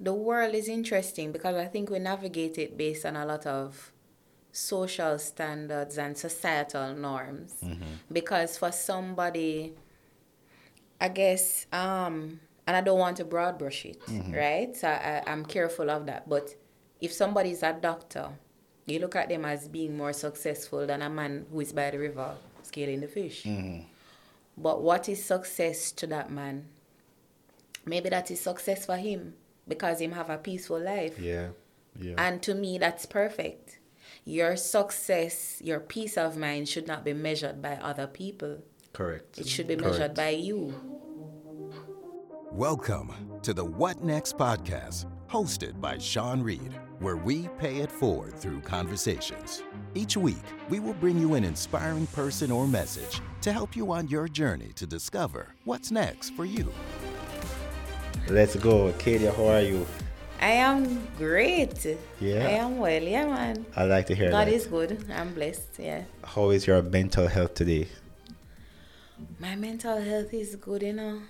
the world is interesting because I think we navigate it based on a lot of social standards and societal norms. Mm-hmm. Because for somebody, I guess, um, and I don't want to broad brush it, mm-hmm. right? So I, I'm careful of that. But if somebody is a doctor, you look at them as being more successful than a man who is by the river scaling the fish. Mm-hmm. But what is success to that man? Maybe that is success for him because him have a peaceful life. Yeah. Yeah. And to me, that's perfect. Your success, your peace of mind should not be measured by other people. Correct. It should be Correct. measured by you. Welcome to the What Next podcast, hosted by Sean Reed, where we pay it forward through conversations. Each week, we will bring you an inspiring person or message to help you on your journey to discover what's next for you. Let's go. Kaydia, how are you? I am great. Yeah. I am well. Yeah, man. I like to hear that. God that. is good. I'm blessed. Yeah. How is your mental health today? My mental health is good, you know.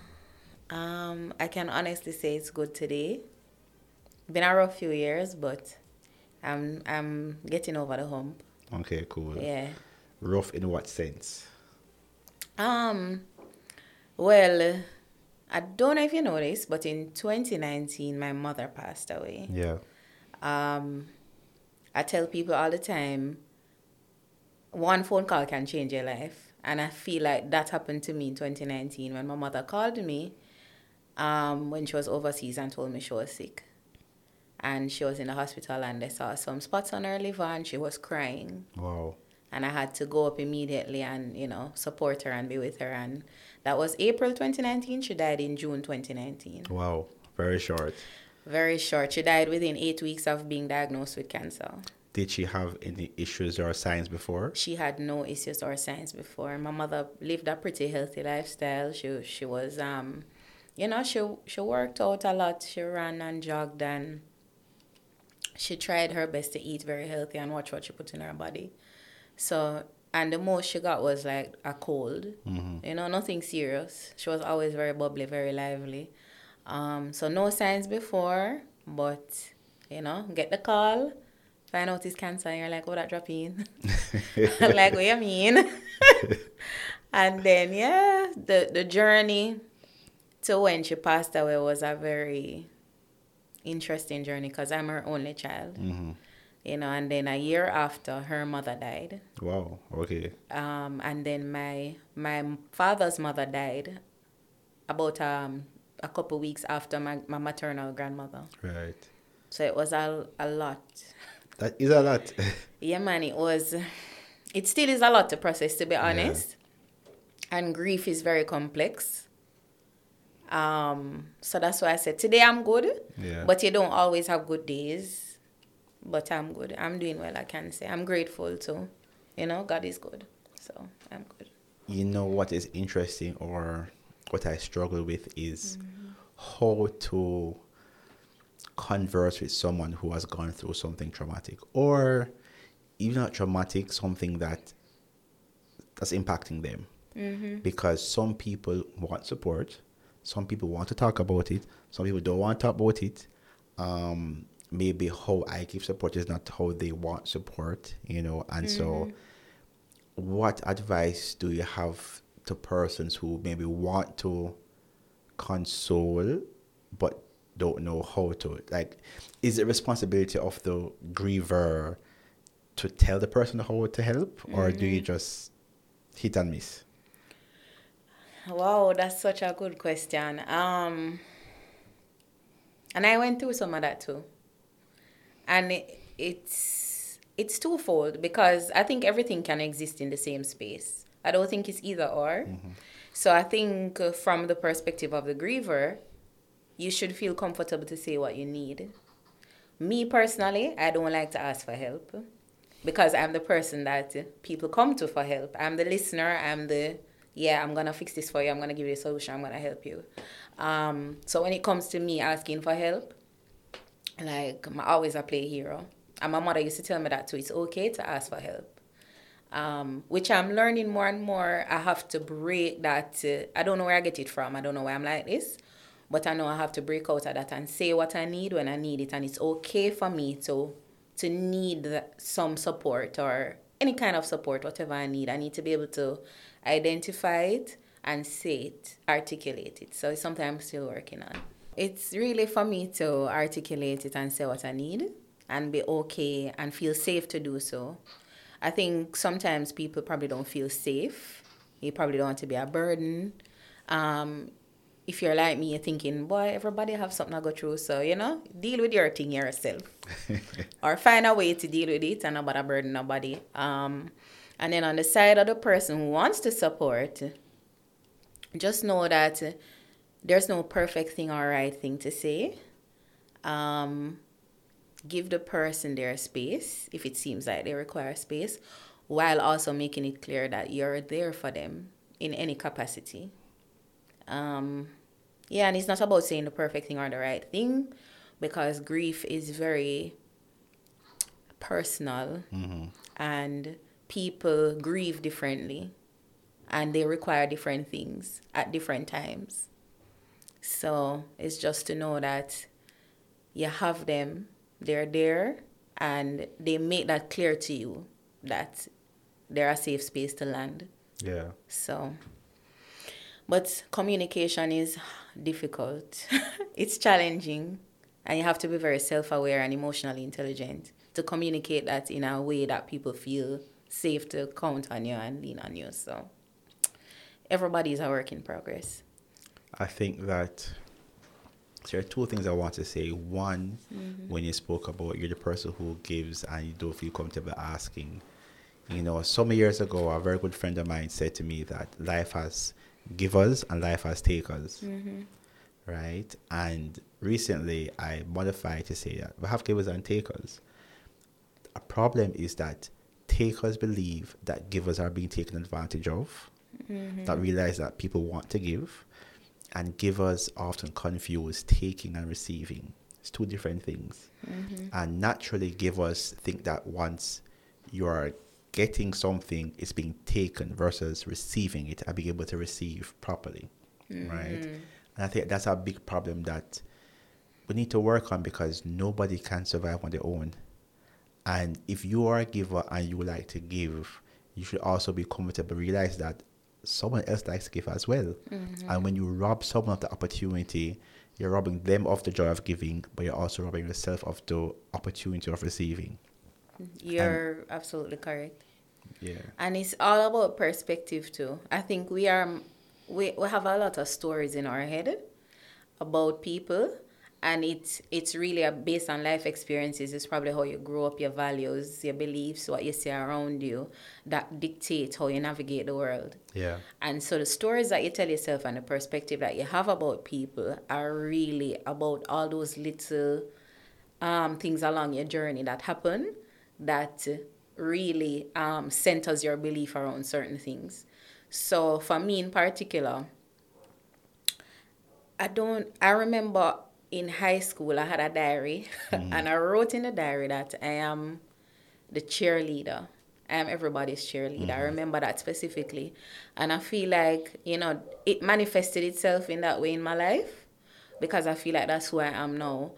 Um, I can honestly say it's good today. Been a rough few years, but I'm I'm getting over the hump. Okay, cool. Yeah. Rough in what sense? Um, well, I don't know if you this, but in 2019, my mother passed away. Yeah. Um, I tell people all the time, one phone call can change your life, and I feel like that happened to me in 2019 when my mother called me, um, when she was overseas and told me she was sick, and she was in the hospital and they saw some spots on her liver and she was crying Wow. and I had to go up immediately and you know support her and be with her and that was April 2019 she died in June 2019 Wow. Very short. very short. She died within 8 weeks of being diagnosed with cancer. Did she have any issues or signs before? she had no issues or signs before. My mother lived a pretty healthy lifestyle. She she was um you know she she worked out a lot. She ran and jogged and she tried her best to eat very healthy and watch what she put in her body. So and the most she got was like a cold. You know nothing serious. She was always very bubbly very lively. Um so no signs before but you know get the call. Find out it's cancer and you're like oh that drop in. I'm like what you mean? And then yeah the the journey to when she passed away was a very interesting journey because i'm her only child you know and then a year after her mother died Wow. Okay. um, and then my my father's mother died about um, a couple weeks after my, my maternal grandmother Right. so it was a, a lot That is a lot. yeah man it was it still is a lot to process to be honest and grief is very complex um so that's why i said today i'm good Yeah. but you don't always have good days but i'm good. I'm doing well i can say. I'm grateful too. You know god is good. So i'm good. You know what is interesting or what I struggle with is how to converse with someone who has gone through something traumatic or even not traumatic, something that that's impacting them. Because some people want support, some people want to talk about it, some people don't want to talk about it. Um, maybe how I give support is not how they want support, you know, and so what advice do you have to persons who maybe want to console but don't know how to like is it responsibility of the griever to tell the person how to help or do you just hit and miss? Wow, that's such a good question. Um, and I went through some of that too, and it, it's it's twofold because I think everything can exist in the same space. I don't think it's either or. So I think uh, from the perspective of the griever, you should feel comfortable to say what you need. Me personally, I don't like to ask for help because I'm the person that people come to for help. I'm the listener. I'm the yeah. I'm gonna fix this for you. I'm gonna give you a solution. I'm gonna help you. Um, so when it comes to me asking for help, like I'm always a play hero. And my mother used to tell me that too. It's okay to ask for help. Um, which I'm learning more and more. I have to break that. Uh, I don't know where I get it from. I don't know why I'm like this, But I know I have to break out of that and say what I need when I need it. And it's okay for me to to need some support or any kind of support, whatever I need. I need to be able to identify it and say it, articulate it. So it's something I'm still working on. It's really for me to articulate it and say what I need and be okay and feel safe to do so. I think sometimes people probably don't feel safe. You probably don't want to be a burden. Um, if you're like me, you're thinking, boy, everybody have something to go through. So, you know, deal with your thing yourself. or find a way to deal with it and not bother burden nobody. Um, and then on the side of the person who wants to support, just know that there's no perfect thing or right thing to say. Um, give the person their space if it seems like they require space, while also making it clear that you're there for them in any capacity. Um, yeah, and it's not about saying the perfect thing or the right thing, because grief is very personal, mm-hmm. and people grieve differently, and they require different things at different times. So it's just to know that you have them, they're there, and they make that clear to you that they're a safe space to land. Yeah. So, but communication is difficult, it's challenging, and you have to be very self aware and emotionally intelligent to communicate that in a way that people feel safe to count on you and lean on you. So, everybody is a work in progress. I think that there are two things I want to say. One, mm-hmm. when you spoke about you're the person who gives and you don't feel comfortable asking. You know, some years ago, a very good friend of mine said to me that life has givers and life has takers. Mm-hmm. Right? And recently, I modified to say that we have givers and takers. A problem is that takers believe that givers are being taken advantage of, mm-hmm. that realize that people want to give and givers often confuse taking and receiving. It's two different things. Mm-hmm. And naturally, givers think that once you are getting something, it's being taken versus receiving it and being able to receive properly. Mm-hmm. Right? And I think that's a big problem that we need to work on because nobody can survive on their own. And if you are a giver and you like to give, you should also be comfortable, realize that someone else likes to give as well. Mm-hmm. And when you rob someone of the opportunity, you're robbing them of the joy of giving, but you're also robbing yourself of the opportunity of receiving. You're and, absolutely correct. Yeah. And it's all about perspective too. I think we are we, we have a lot of stories in our head about people and it's it's really a, based on life experiences it's probably how you grow up your values your beliefs what you see around you that dictate how you navigate the world. Yeah. And so the stories that you tell yourself and the perspective that you have about people are really about all those little um, things along your journey that happen that really um, centers your belief around certain things. So for me in particular i don't i remember in high school, I had a diary, mm-hmm. and I wrote in the diary that I am the cheerleader. I am everybody's cheerleader. Mm-hmm. I remember that specifically. And I feel like, you know, it manifested itself in that way in my life because I feel like that's who I am now.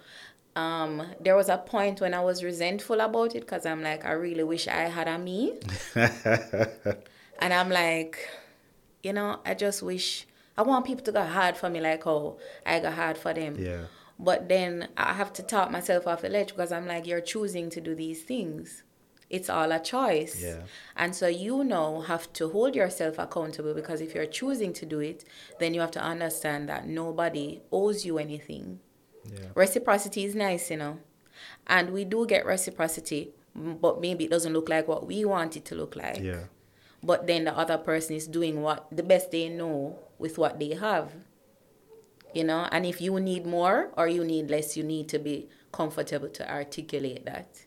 Um, there was a point when I was resentful about it because I'm like, I really wish I had a me. and I'm like, you know, I just wish I want people to go hard for me like how I got hard for them. Yeah. But then I have to talk myself off the ledge because I'm like, you're choosing to do these things. It's all a choice. Yeah. And so you know have to hold yourself accountable because if you're choosing to do it, then you have to understand that nobody owes you anything. Yeah. Reciprocity is nice, you know. And we do get reciprocity, but maybe it doesn't look like what we want it to look like. Yeah. But then the other person is doing what the best they know with what they have you know? And if you need more or you need less you need to be comfortable to articulate that.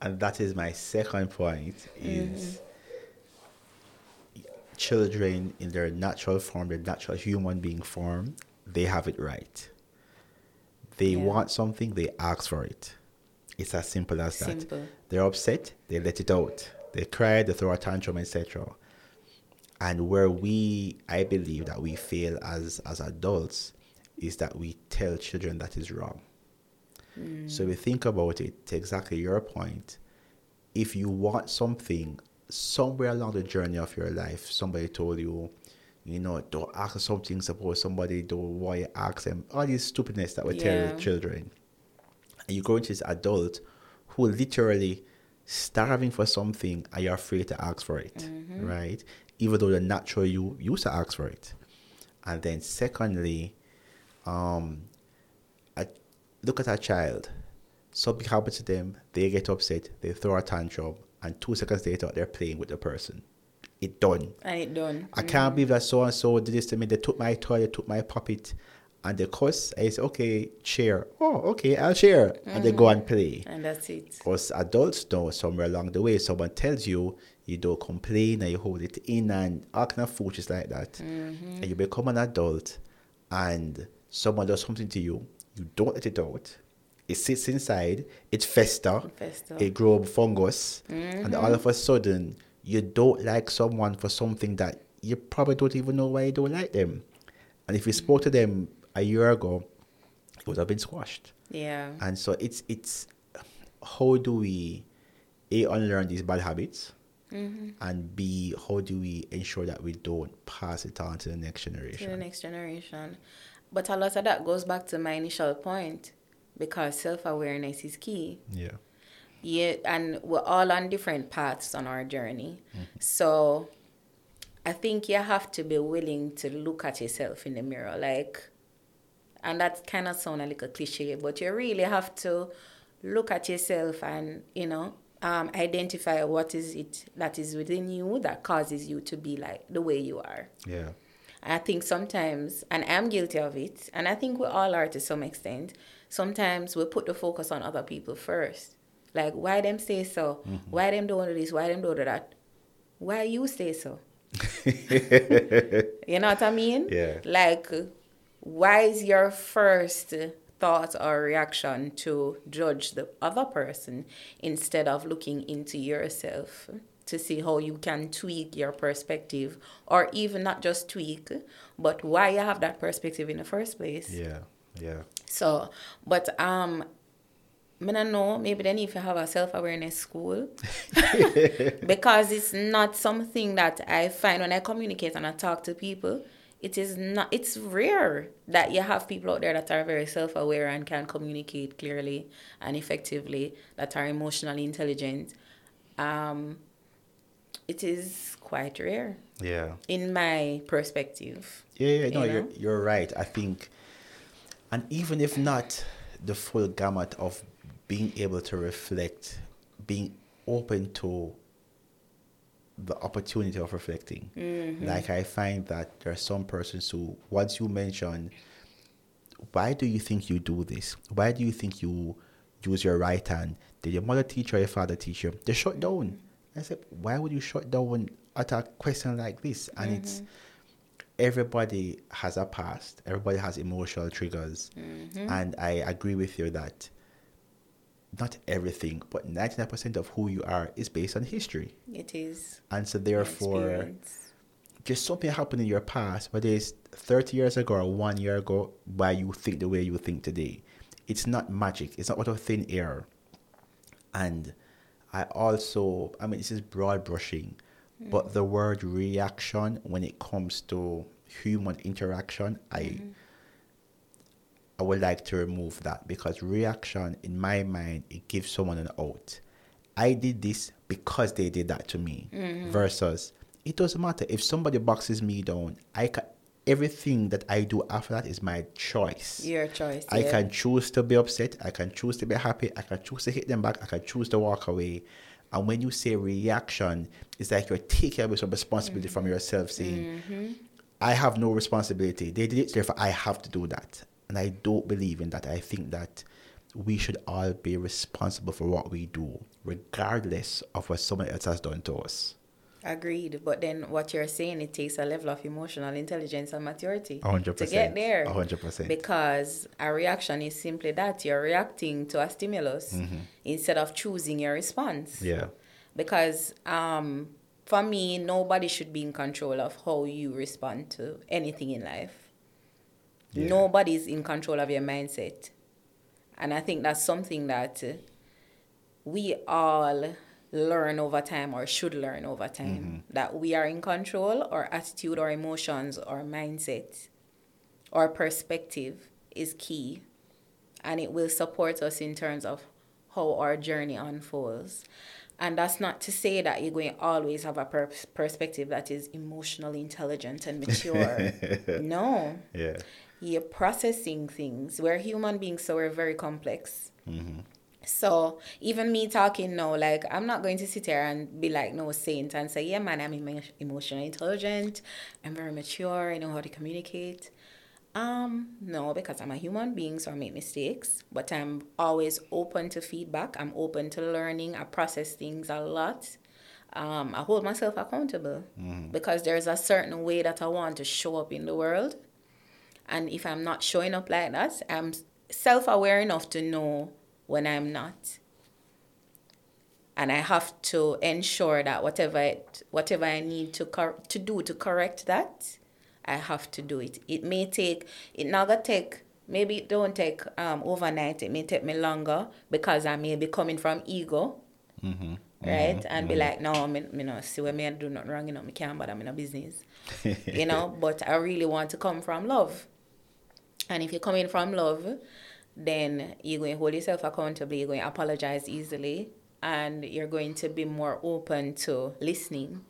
And that is my second point is mm-hmm. children in their natural form their natural human being form they have it right. They yeah. want something they ask for it. It's as simple as simple. that they're upset they let it out. They cry they throw a tantrum etc and where we i believe that we fail as as adults is that we tell children that is wrong. Hmm. So we think about it to exactly your point. If you want something somewhere along the journey of your life, somebody told you, you know, don't ask something, suppose somebody don't why you ask them. All these stupidness that we Yeah. tell children. And you go into this adult who literally starving for something and you're afraid to ask for it. Mm-hmm. Right? Even though the natural you used to ask for it. And then secondly, um a, look at a child. Something happens to them, they get upset, they throw a tantrum, and two seconds later they're playing with the person. It done. And it done. I can't believe that so and so did this to me. They took my toy, they took my puppet, and they course I say, okay, share. Oh, okay, I'll share. And they go and play. And that's it. Because adults know somewhere along the way, someone tells you, you don't complain and you hold it in and all kind of foolishness like that. Mm-hmm. And you become an adult and someone does something to you, you don't let it out. It sits inside, it fester, fester. it grow fungus, and all of mm-hmm. a sudden you don't like someone for something that you probably don't even know why you don't like them. And if you spoke to them a year ago, it would have been squashed. Yeah. And so it's it's how do we a unlearn these bad habits Mm-hmm. and b how do we ensure that we don't pass it on to the next generation to the next generation. But a lot of that goes back to my initial point because self awareness is key. yeah Yeah, and we're all on different paths on our journey. Mm-hmm. So I think you have to be willing to look at yourself in the mirror. Like, and that kind of sound a little cliche, but you really have to look at yourself and, you know, um, identify what is it that is within you that causes you to be like the way you are. yeah I think sometimes, and I'm guilty of it, and I think we all are to some extent. Sometimes we put the focus on other people first. Like, why them say so? Why them don't do this? Why them don't do that? Why you say so? you know what I mean? Yeah. Like, why is your first thought or reaction to judge the other person instead of looking into yourself to see how you can tweak your perspective or even not just tweak, but why you have that perspective in the first place? yeah yeah So, but um, I don't know, maybe then if you have a self awareness school, because it's not something that I find when I communicate and I talk to people. It is not. It's rare that you have people out there that are very self aware and can communicate clearly and effectively. That are emotionally intelligent. Um, it is quite rare yeah in my perspective. Yeah, yeah, no, You you're you're right. I think, and even if not the full gamut of being able to reflect, being open to the opportunity of reflecting. Mm-hmm. Like I find that there are some persons who, once you mention, why do you think you do this? Why do you think you use your right hand? Did your mother teach or your father teach you? They shut down. I said, why would you shut down at a question like this? And it's mm-hmm. everybody has a past. Everybody has emotional triggers, mm-hmm. and I agree with you that not everything, but ninety nine percent of who you are is based on history, It is. and so therefore just something happened in your past, whether it's 30 years ago or one year ago, why you think the way you think today. It's not magic. It's not out of thin air. And I also, I mean, this is broad brushing, hmm. but the word reaction, when it comes to human interaction, I, hmm. I would like to remove that because reaction, in my mind, it gives someone an out. I did this because they did that to me. Mm-hmm. Versus, it doesn't matter if somebody boxes me down. I can everything that I do after that is my choice. Your choice. I yeah. can choose to be upset. I can choose to be happy. I can choose to hit them back. I can choose to walk away. And when you say reaction, it's like you're taking away some responsibility from mm-hmm. yourself, saying, mm-hmm. I have no responsibility. They did it, therefore I have to do that. And I don't believe in that. I think that we should all be responsible for what we do, regardless of what someone else has done to us. Agreed. But then what you're saying, it takes a level of emotional intelligence and maturity A hundred to get there. Hundred percent. Because a reaction is simply that you're reacting to a stimulus Mm-hmm. instead of choosing your response. Yeah. Because um, for me, nobody should be in control of how you respond to anything in life. Yeah. Nobody's in control of your mindset. And I think that's something that uh, we all learn over time or should learn over time that we are in control our attitude or emotions or mindset or perspective is key and it will support us in terms of how our journey unfolds and that's not to say that you're going to always have a per- perspective that is emotionally intelligent and mature no Yeah. You're processing things. We're human beings, so we're very complex. So even me talking now, like I'm not going to sit here and be like no saint and say, yeah, man, I'm emo- emotionally intelligent, I'm very mature, I know how to communicate. Um, no, because I'm a human being, so I make mistakes, but I'm always open to feedback. I'm open to learning. I process things a lot. Um, I hold myself accountable because there's a certain way that I want to show up in the world. And if I'm not showing up like that, I'm self aware enough to know when I'm not. And I have to ensure that whatever it, whatever I need to cor- to do to correct that, I have to do it. It may take it not gonna take maybe it don't take um overnight. It may take me longer because I may be coming from ego. Mm-hmm. Right? Mm-hmm. And be mm-hmm. like, no, me, me no see when me do nothing wrong, you know, me can't bother me no business. you know, but I really want to come from love. And if you're coming from love, then you're going to hold yourself accountable, you're going to apologize easily, and you're going to be more open to listening.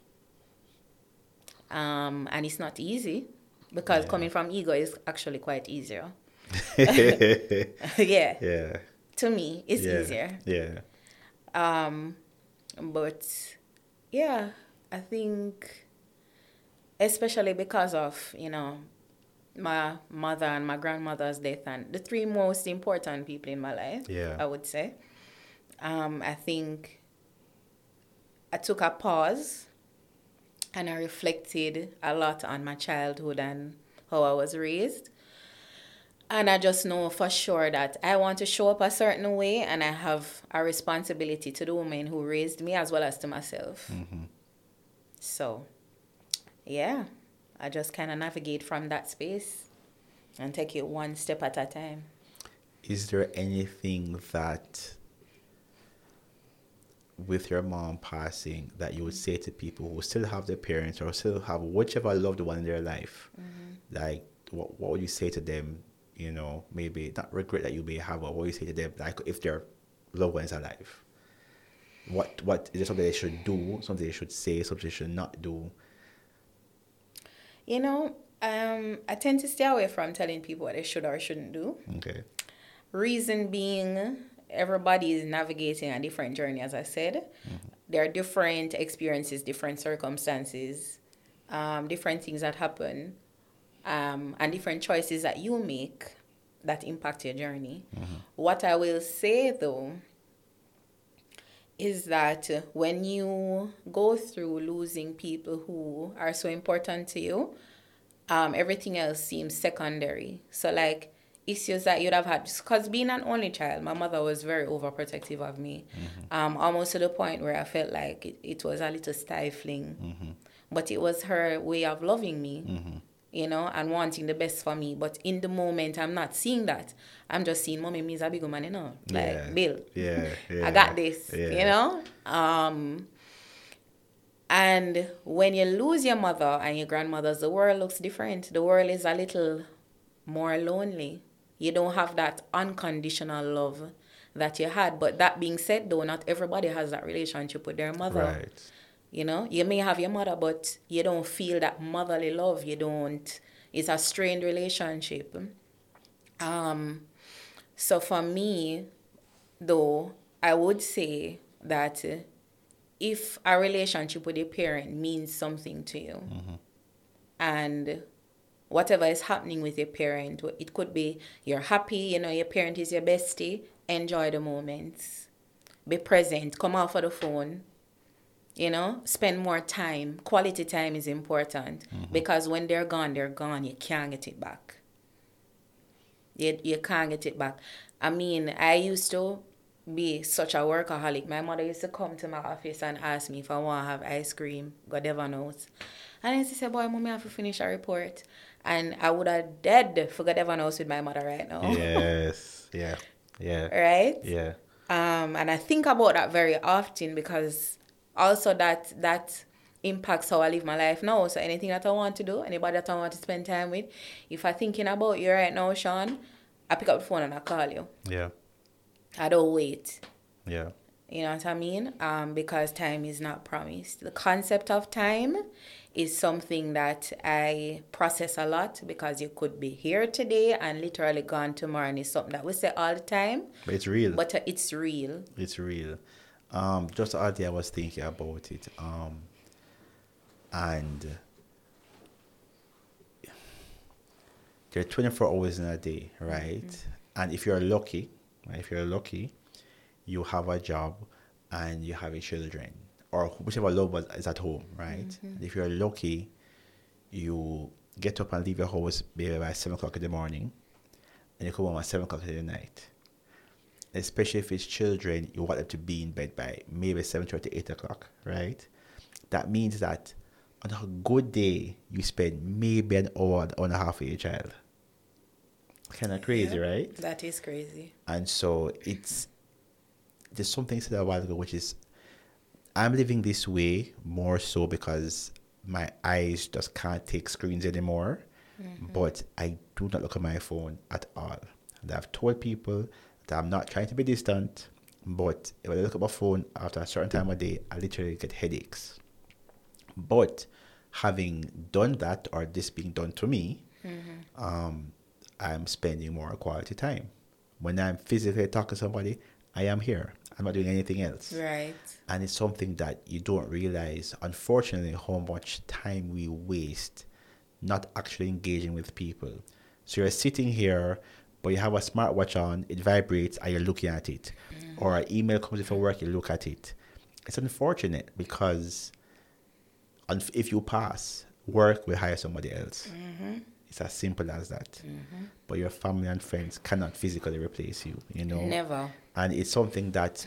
Um, and it's not easy because coming from ego is actually quite easier. yeah, Yeah. to me, it's yeah. easier. Yeah. Um, but yeah, I think especially because of you know my mother and my grandmother's death and the three most important people in my life. Yeah. I would say. Um, I think I took a pause and I reflected a lot on my childhood and how I was raised. And I just know for sure that I want to show up a certain way and I have a responsibility to the woman who raised me as well as to myself. So, yeah, I just kind of navigate from that space and take it one step at a time. Is there anything that with your mom passing that you would say to people who still have their parents or still have whichever loved one in their life? Mm-hmm. Like what what would you say to them, you know, maybe not regret that you may have, but what would you say to them like if their loved one is alive? What what is there something they should do, something they should say, something they should not do? You know, um, I tend to stay away from telling people what they should or shouldn't do. Okay. Reason being, everybody is navigating a different journey, as I said. There are different experiences, different circumstances, um, different things that happen, um, and different choices that you make that impact your journey. What I will say though is that when you go through losing people who are so important to you, um, everything else seems secondary. So like issues that you'd have had, because being an only child, my mother was very overprotective of me, um, almost to the point where I felt like it, it was a little stifling. But it was her way of loving me, you know, and wanting the best for me. But in the moment, I'm not seeing that. I'm just seeing, mommy, me's a big woman, you know, like Yeah. Bill. Yeah. yeah I got this, yeah. you know? Um, and when you lose your mother and your grandmothers, the world looks different. The world is a little more lonely. You don't have that unconditional love that you had. But that being said, though, not everybody has that relationship with their mother. Right. You know, you may have your mother, but you don't feel that motherly love. You don't. It's a strained relationship. Um, so for me, though, I would say that if a relationship with a parent means something to you, and whatever is happening with your parent, it could be you're happy, you know, your parent is your bestie. Enjoy the moments. Be present. Come off of the phone you know spend more time quality time is important because when they're gone they're gone you can't get it back you, you can't get it back i mean i used to be such a workaholic my mother used to come to my office and ask me if i want to have ice cream god ever knows and then she said boy mommy I have to finish a report and I would have dead forgot everyone else with my mother right now. Yes. Yeah. Yeah. Right? Yeah. Um, and I think about that very often because also that that impacts how I live my life now. So anything that I want to do, anybody that I want to spend time with, if I'm thinking about you right now, Sean, I pick up the phone and I call you. Yeah. I don't wait. Yeah. You know what I mean? Um, because time is not promised. The concept of time is something that I process a lot because you could be here today and literally gone tomorrow, and it's something that we say all the time. But it's real. But uh, it's real. It's real. Um, just the other day I was thinking about it. Um, and there are 24 hours in a day, right? And if you're lucky, right, if you're lucky, you have a job and you have a children or whichever loved one is at home, right? And if you're lucky, you get up and leave your house maybe by 7 o'clock in the morning and you come home at 7 o'clock in the night especially if it's children, you want them to be in bed by maybe 7 to 8 o'clock, right? That means that on a good day, you spend maybe an hour, hour and a half with your child. Kind of crazy, right? That is crazy. And so it's, there's something said a while ago, which is, I'm living this way more so because my eyes just can't take screens anymore. Mm-hmm. But I do not look at my phone at all. And I've told people I'm not trying to be distant, but if I look at my phone after a certain time of day, I literally get headaches. But having done that, or this being done to me, um, I'm spending more quality time. When I'm physically talking to somebody, I am here. I'm not doing anything else. Right. And it's something that you don't realize, unfortunately, how much time we waste not actually engaging with people. So you're sitting here, but you have a smartwatch on, it vibrates, and you're looking at it. Mm. Or an email comes in from work, you look at it. It's unfortunate because if you pass, work will hire somebody else. Mm-hmm. It's as simple as that. Mm-hmm. But your family and friends cannot physically replace you, you know? Never. and it's something that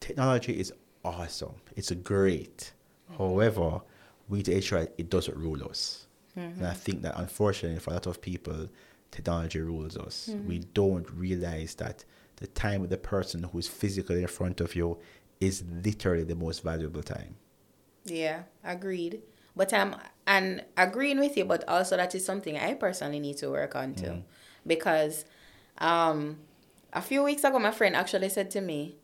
technology is awesome. It's great. Mm-hmm. However, we need to ensure it doesn't rule us. And I think that unfortunately for a lot of people, technology rules us. We don't realize that the time with the person who's physically in front of you is literally the most valuable time. Yeah, agreed. But um, and agreeing with you, but also that is something I personally need to work on too, because um, a few weeks ago, my friend actually said to me,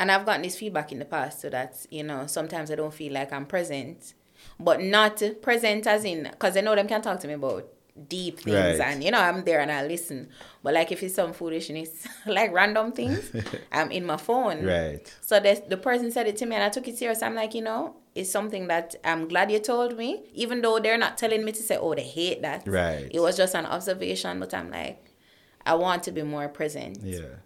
and I've gotten this feedback in the past, so that you know sometimes I don't feel like I'm present, but not present as in because I know them can talk to me about deep things Right. and you know I'm there and I listen, but like if it's some foolishness like random things, I'm in my phone. Right. So the, the person said it to me and I took it serious. I'm like, you know, it's something that I'm glad you told me, even though they're not telling me to say, oh, they hate that. Right. It was just an observation, but I'm like, I want to be more present. Yeah.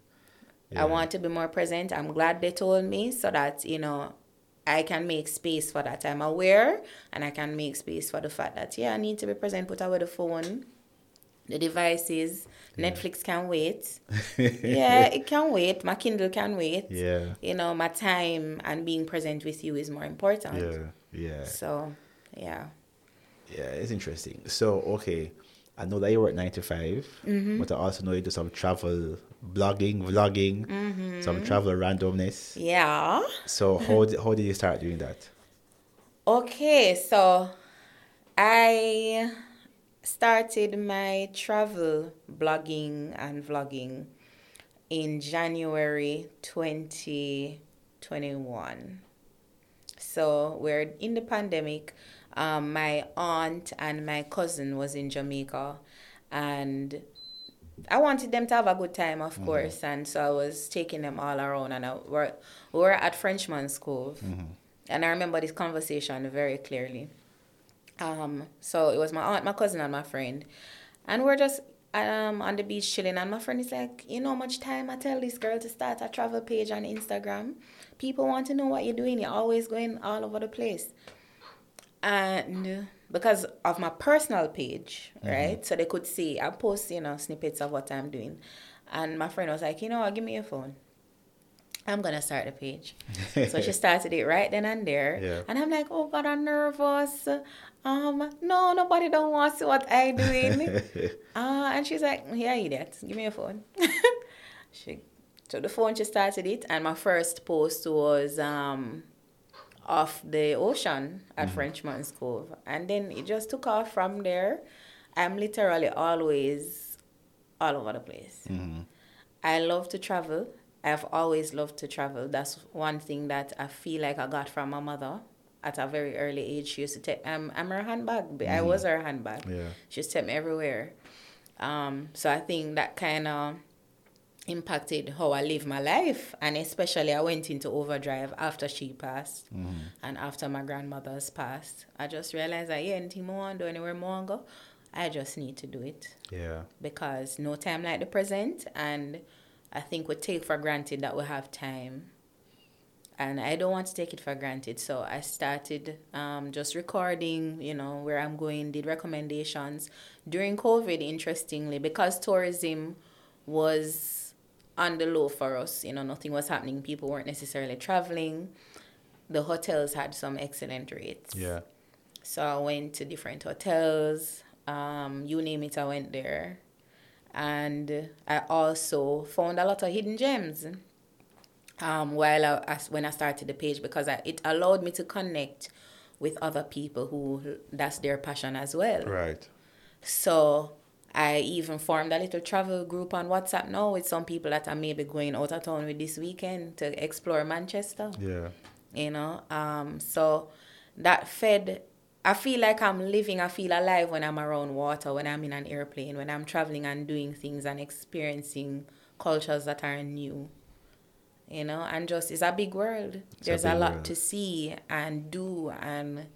I want to be more present. I'm glad they told me so that, you know, I can make space for that. I'm aware and I can make space for the fact that, yeah, I need to be present, put away the phone, the devices. Netflix can wait. yeah, it can wait. My Kindle can wait. Yeah. You know, my time and being present with you is more important. Yeah. Yeah. So, yeah. Yeah, it's interesting. So, okay, I know that you work nine to 5 Mm-hmm. but I also know you do some travel blogging, vlogging, some travel randomness. Yeah. So, how did, how did you start doing that? Okay, so I started my travel blogging and vlogging in January 2021. So we're in the pandemic. Um, my aunt and my cousin was in Jamaica and I wanted them to have a good time, of course, and so I was taking them all around, and I, we're, we were at Frenchman's Cove, and I remember this conversation very clearly. Um, so it was my aunt, my cousin, and my friend, and we're just um on the beach chilling, and my friend is like, you know, how much time I tell this girl to start a travel page on Instagram. People want to know what you're doing. You're always going all over the place and because of my personal page, right? So they could see I post, you know, snippets of what I'm doing. And my friend was like, you know what, give me your phone. I'm gonna start the page. so she started it right then and there. Yeah. And I'm like, oh God, I'm nervous. Um, no, nobody don't want to see what I doing. uh, and she's like, yeah, idiot. Give me your phone. she took the phone, she started it, and my first post was um off the ocean at Frenchman's Cove. And then it just took off from there. I'm literally always all over the place. I love to travel. I've always loved to travel. That's one thing that I feel like I got from my mother at a very early age. She used to take um, I'm her handbag. I was her handbag. Yeah. She used to take me everywhere. Um, so I think that kind of impacted how I live my life. And especially I went into overdrive after she passed and after my grandmother's passed. I just realized that, yeah, anything more I want to do, anywhere more want go, I just need to do it Yeah. because no time like the present and I think we take for granted that we have time and I don't want to take it for granted so I started um, just recording you know where I'm going did recommendations during COVID interestingly because tourism was on the low for us you know nothing was happening people weren't necessarily traveling the hotels had some excellent rates Yeah. so I went to different hotels. Um, you name it, I went there. And I also found a lot of hidden gems. Um, while I, as when I started the page because I, it allowed me to connect with other people who that's their passion as well. Right. So I even formed a little travel group on WhatsApp now with some people that I may be going out of town with this weekend to explore Manchester Yeah. you know um so that fed i feel like i'm living i feel alive when i'm around water when i'm in an airplane when i'm traveling and doing things and experiencing cultures that are new you know and just it's a big world a there's a, big lot world. to see and do and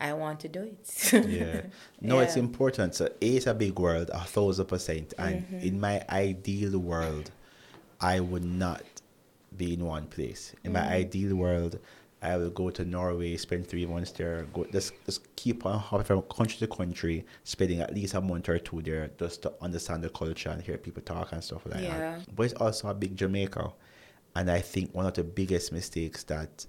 i want to do it Yeah. No, it's important. So A is a big world, a thousand percent. And Mm-hmm. in my ideal world, I would not be in one place. In Mm-hmm. my ideal world, I will go to Norway, spend three months there, go just just keep on hopping from country to country, spending at least a month or two there just to understand the culture and hear people talk and stuff like Yeah. that. But it's also a big Jamaica. And I think one of the biggest mistakes that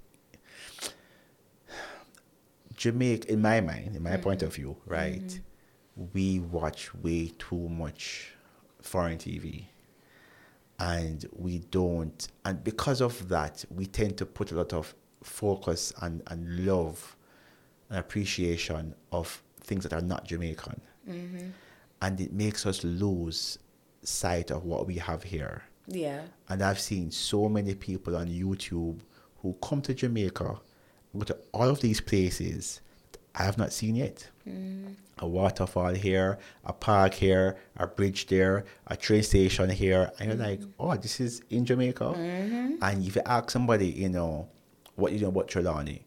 Jamaica, in my mind, in my mm. point of view, right, mm-hmm. we watch way too much foreign TV. And we don't, and because of that, we tend to put a lot of focus and, and love and appreciation of things that are not Jamaican. Mm-hmm. And it makes us lose sight of what we have here. yeah And I've seen so many people on YouTube who come to Jamaica, go to all of these places I have not seen yet. Mm. A waterfall here, a park here, a bridge there, a train station here. And you're like, mm-hmm. oh, this is in Jamaica. Mm-hmm. And if you ask somebody, you know, what you know about Trelawny,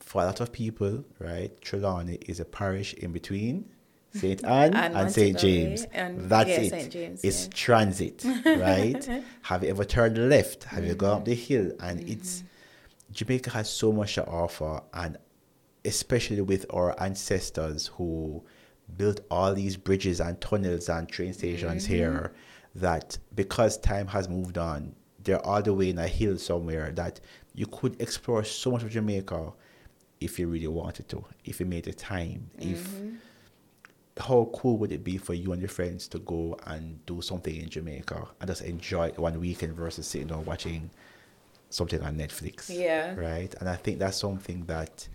for a lot of people, right, Trelawny is a parish in between St. Ann And and, St. James. and- That's yeah, it. James, it's yeah. transit, right? Have you ever turned left? Have you gone up the mm-hmm. hill? And Mm-hmm. it's Jamaica has so much to offer, and especially with our ancestors who built all these bridges and tunnels and train stations Mm-hmm. here, that because time has moved on, they're all the way in a hill somewhere that you could explore so much of Jamaica if you really wanted to, if you made the time, if Mm-hmm. how cool would it be for you and your friends to go and do something in Jamaica and just enjoy one weekend versus sitting down watching something on Netflix? Yeah. Right? And I think that's something that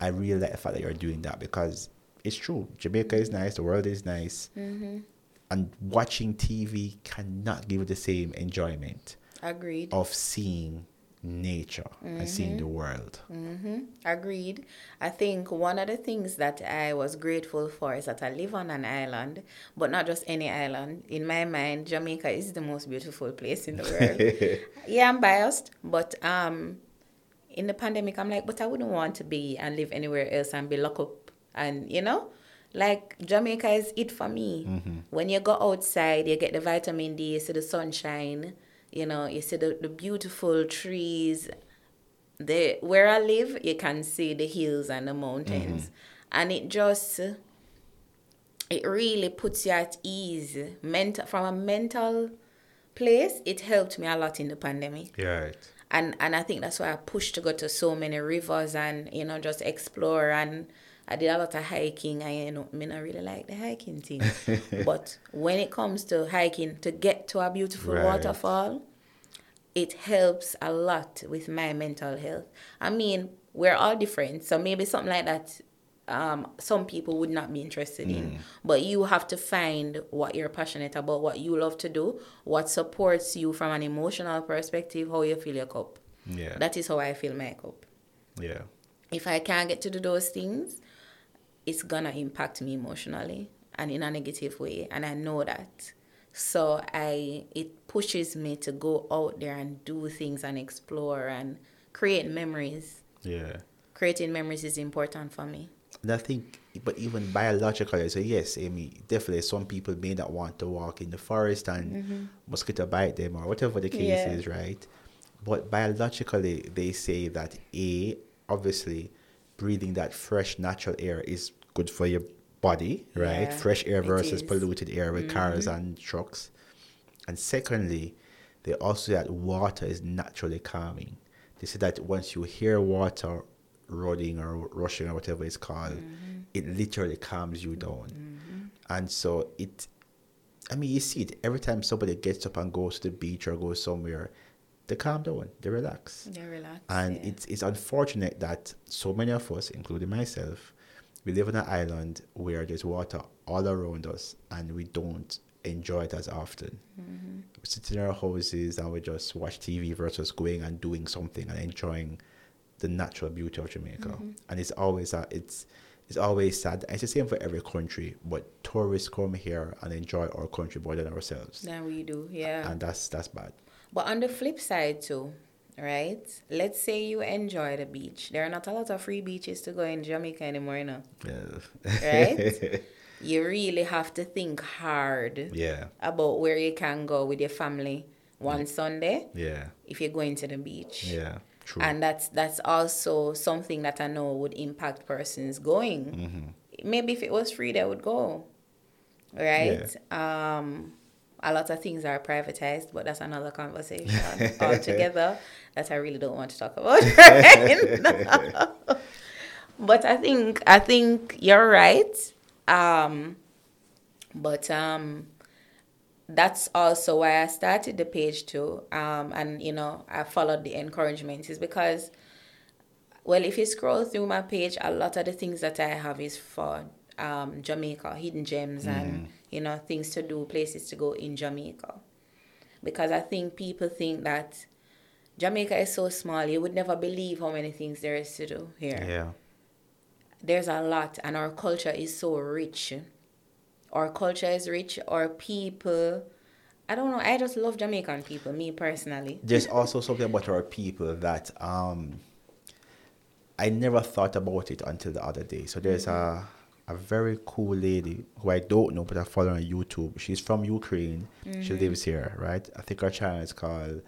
I really like the fact that you're doing that because it's true. Jamaica is nice, the world is nice. Mm-hmm. And watching TV cannot give you the same enjoyment agreed of seeing nature and seeing Mm-hmm. the world. Mm-hmm. Agreed. I think one of the things that I was grateful for is that I live on an island, but not just any island. In my mind, Jamaica is the most beautiful place in the world. yeah, I'm biased, but um, in the pandemic, I'm like, but I wouldn't want to be and live anywhere else and be locked up. And you know, like Jamaica is it for me. When you go outside, you get the vitamin D, you see the sunshine. You know, you see the, the beautiful trees, the where I live, you can see the hills and the mountains, mm-hmm. and it just it really puts you at ease, mental from a mental place, it helped me a lot in the pandemic. Yeah. Right. And and I think that's why I pushed to go to so many rivers and you know just explore and I did a lot of hiking. I you know, mean I really like the hiking thing. but when it comes to hiking to get to a beautiful Right. waterfall, it helps a lot with my mental health. I mean, we're all different, so maybe something like that um, some people would not be interested in. But you have to find what you're passionate about, what you love to do, what supports you from an emotional perspective, how you feel your cup. Yeah. That is how I feel my cup. yeah. If I can't get to do those things, it's gonna impact me emotionally and in a negative way, and I know that. So I it pushes me to go out there and do things and explore and create memories. Yeah. Creating memories is important for me. And I think, but even biologically, so yes, Amy, definitely some people may not want to walk in the forest and mm-hmm. mosquito bite them or whatever the case Yeah. is, right? But biologically, they say that A, obviously, breathing that fresh, natural air is good for your body, right? Yeah, fresh air versus. Mm-hmm. polluted air with cars and trucks. And secondly, they also say that water is naturally calming. They say that once you hear water running or rushing or whatever it's called, Mm-hmm. it literally calms you down. And so it, I mean, you see it every time somebody gets up and goes to the beach or goes somewhere, they calm down, they relax. Yeah, relax. And yeah. it's it's unfortunate that so many of us, including myself, we live on an island where there's water all around us and we don't enjoy it as often. Mm-hmm. We sit in our houses and we just watch TV versus going and doing something and enjoying the natural beauty of Jamaica. Mm-hmm. And it's always a, it's it's always sad. It's the same for every country, but tourists come here and enjoy our country more than ourselves. Then we do, yeah. And that's that's bad. But on the flip side too, right? Let's say you enjoy the beach. There are not a lot of free beaches to go in Jamaica anymore, you know. Yeah. Right? You really have to think hard yeah. about where you can go with your family one Sunday Yeah. if you're going to the beach. Yeah. True. And that's that's also something that I know would impact persons going. Mm-hmm. Maybe if it was free, they would go. Right? Um, a lot of things are privatized, but that's another conversation altogether that I really don't want to talk about right now. But I think I think you're right. Um, but um, that's also why I started the page too. Um, and you know, I followed the encouragement is because, well, if you scroll through my page, a lot of the things that I have is for um, Jamaica, hidden gems, and you know, things to do, places to go in Jamaica. Because I think people think that Jamaica is so small, you would never believe how many things there is to do here yeah. there's a lot and our culture is so rich our culture is rich our people i don't know i just love jamaican people me personally There's also something about our people that um I never thought about it until the other day. So there's a a very cool lady who I don't know, but I follow on YouTube. She's from Ukraine. She lives here, right? I think her channel is called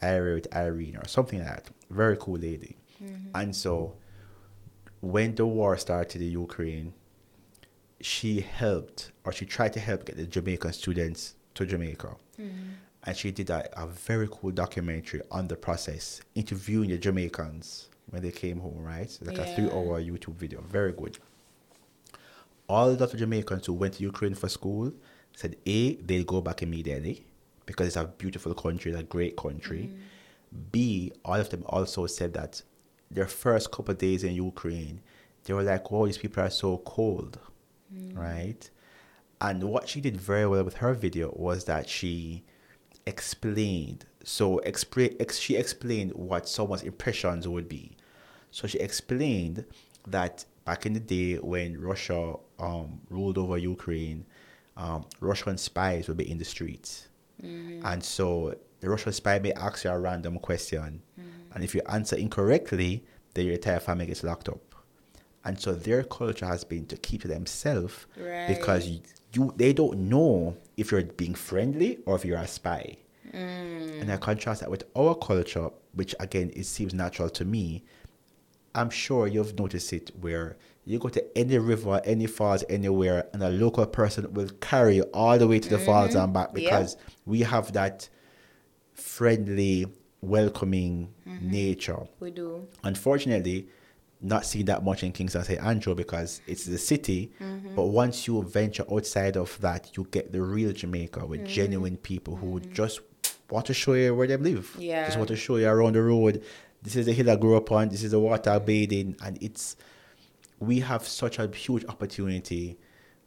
With Irene or something like that. Very cool lady. Mm-hmm. And so when the war started in Ukraine, she helped or she tried to help get the Jamaican students to Jamaica. Mm-hmm. And she did a, a very cool documentary on the process, interviewing the Jamaicans when they came home, right? So like a three hour YouTube video. Very good. All the Jamaicans who went to Ukraine for school said A, they'll go back immediately because it's a beautiful country, it's a great country. B, all of them also said that their first couple of days in Ukraine, they were like, "Oh, these people are so cold," right? And what she did very well with her video was that she explained. So expre- ex- she explained what someone's impressions would be. So she explained that back in the day when Russia um, ruled over Ukraine, um, Russian spies would be in the streets. Mm-hmm. And so the Russian spy may ask you a random question. Mm-hmm. And if you answer incorrectly, then your entire family gets locked up. And so their culture has been to keep to themselves because Right. you they don't know if you're being friendly or if you're a spy. Mm. And I contrast that with our culture, which again it seems natural to me. I'm sure you've noticed it where you go to any river, any falls, anywhere, and a local person will carry you all the way to the falls and back because we have that friendly, welcoming Mm-hmm. nature. We do. Unfortunately, not seeing that much in Kingston St. Andrew because it's the city. Mm-hmm. But once you venture outside of that, you get the real Jamaica with Mm-hmm. genuine people who just want to show you where they live. Yeah. Just want to show you around the road. This is the hill I grew up on. This is the water bathing. And it's, we have such a huge opportunity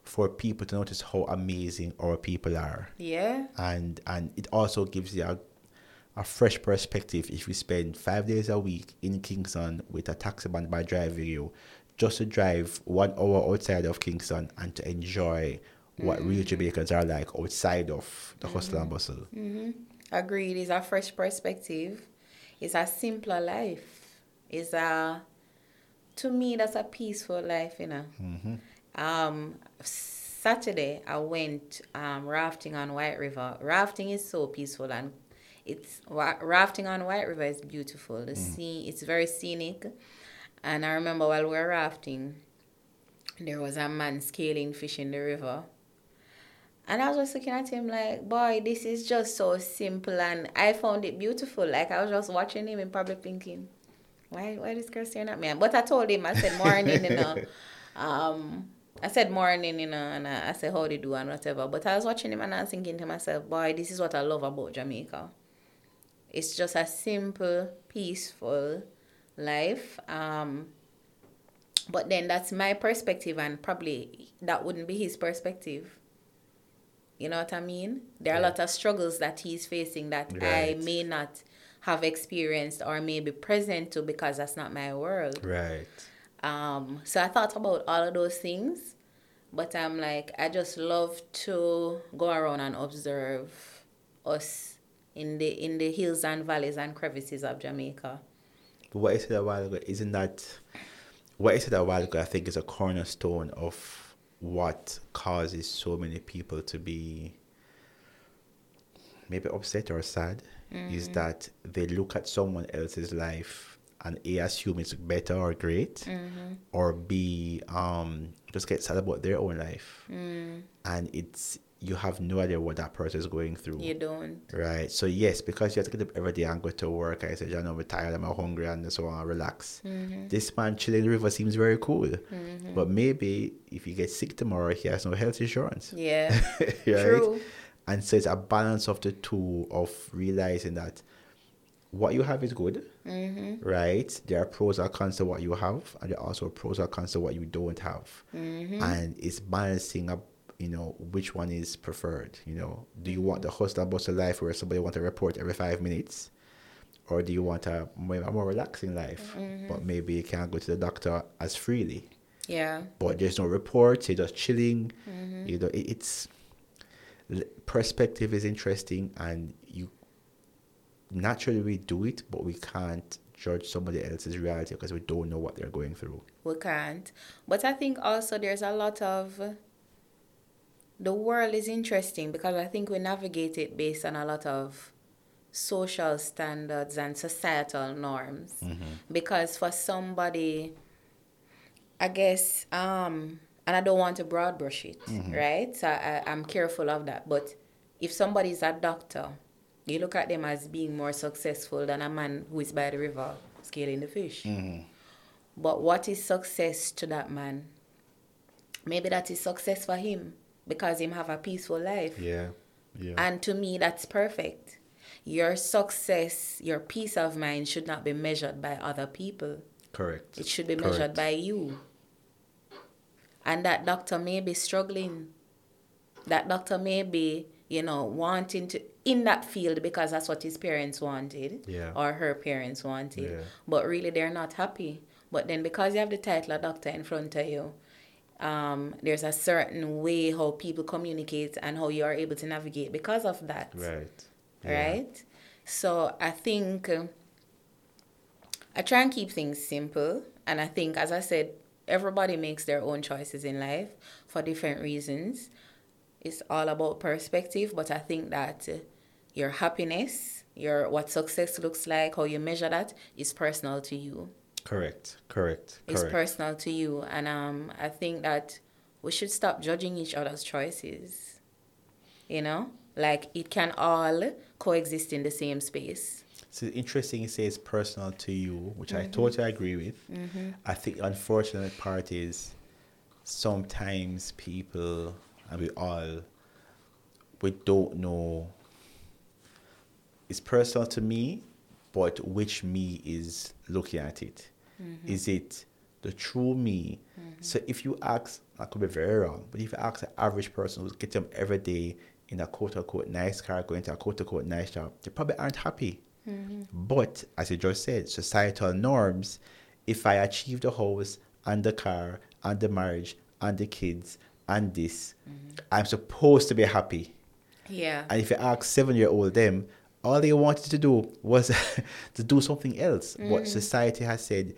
for people to notice how amazing our people are Yeah. and and it also gives you a, a fresh perspective if you spend five days a week in Kingston with a taxi man by driving you just to drive one hour outside of Kingston and to enjoy what real Jamaicans are like outside of the hustle and bustle. Mhm. Agreed. It's a fresh perspective. It's a simpler life. It's a, to me, that's a peaceful life, you know. Um, Saturday, I went um, rafting on White River. Rafting is so peaceful and it's rafting on White River is beautiful. The sea, it's very scenic. And I remember while we were rafting, there was a man scaling fish in the river. And I was just looking at him like, boy, this is just so simple. And I found it beautiful. Like, I was just watching him and probably thinking, why, why this girl staring at me? But I told him, I said, morning, you know. Um, I said morning, you know, and I, I said how they do and whatever. But I was watching him and I was thinking to myself, boy, this is what I love about Jamaica. It's just a simple, peaceful life. Um, but then that's my perspective, and probably that wouldn't be his perspective. You know what I mean? There are a lot of struggles that he's facing that I may not have experienced or may be present to because that's not my world. Right. Um, so I thought about all of those things, but I'm like, I just love to go around and observe us in the in the hills and valleys and crevices of Jamaica. But what I said a while ago, isn't that what I said a while ago? I think is a cornerstone of what causes so many people to be maybe upset or sad. Is mm-hmm. that they look at someone else's life and A assume it's better or great, mm-hmm. or B um just get sad about their own life, mm. and it's you have no idea what that person is going through. You don't. Right. So yes, because you have to get up every day and go to work. I said, you know, I'm tired, I'm hungry, and so on. Relax. Mm-hmm. This man chilling in the river seems very cool, but maybe if you get sick tomorrow, he has no health insurance. Yeah. right? True. And so it's a balance of the two of realizing that what you have is good, mm-hmm. right? There are pros and cons to what you have, and there are also pros and cons to what you don't have, mm-hmm. and it's balancing up. You know which one is preferred. You know, do you want the mm-hmm. hustle and bustle life where somebody want to report every five minutes, or do you want a more, a more relaxing life, but maybe you can't go to the doctor as freely? Yeah. but there's no reports. You're just chilling. You know, it, it's perspective is interesting, and you naturally we do it, but we can't judge somebody else's reality because we don't know what they're going through. We can't. But I think also there's a lot of the world is interesting because I think we navigate it based on a lot of social standards and societal norms. Because for somebody, I guess, um, and I don't want to broad brush it, mm-hmm. right? So I, I'm careful of that. But if somebody's a doctor, you look at them as being more successful than a man who is by the river scaling the fish. Mm-hmm. But what is success to that man? Maybe that is success for him because him have a peaceful life. Yeah, yeah, And to me, that's perfect. Your success, your peace of mind should not be measured by other people. correct. It should be measured by you. And that doctor may be struggling. That doctor may be, you know, wanting to in that field because that's what his parents wanted Yeah. or her parents wanted. Yeah. But really they're not happy. But then because you have the title of doctor in front of you, um, there's a certain way how people communicate and how you are able to navigate because of that Right. Yeah. right? So I think uh, I try and keep things simple, and I think, as I said, everybody makes their own choices in life for different reasons. It's all about perspective, but I think that your happiness, your what success looks like, how you measure that, is personal to you. Correct. Correct. It's Correct. personal to you, and um, I think that we should stop judging each other's choices. You know, like it can all coexist in the same space. So interesting, it says personal to you, which I mm-hmm. totally agree with. Mm-hmm. I think the unfortunate part is sometimes people, and we all, we don't know. It's personal to me, but which me is looking at it? Mm-hmm. Is it the true me? So if you ask, I could be very wrong, but if you ask an average person who's getting up every day in a quote unquote nice car, going to a quote unquote nice job, they probably aren't happy. But as you just said, societal norms, if I achieve the house and the car and the marriage and the kids and this, I'm supposed to be happy. Yeah. And if you ask seven year old them, all they wanted to do was to do something else. What mm. society has said,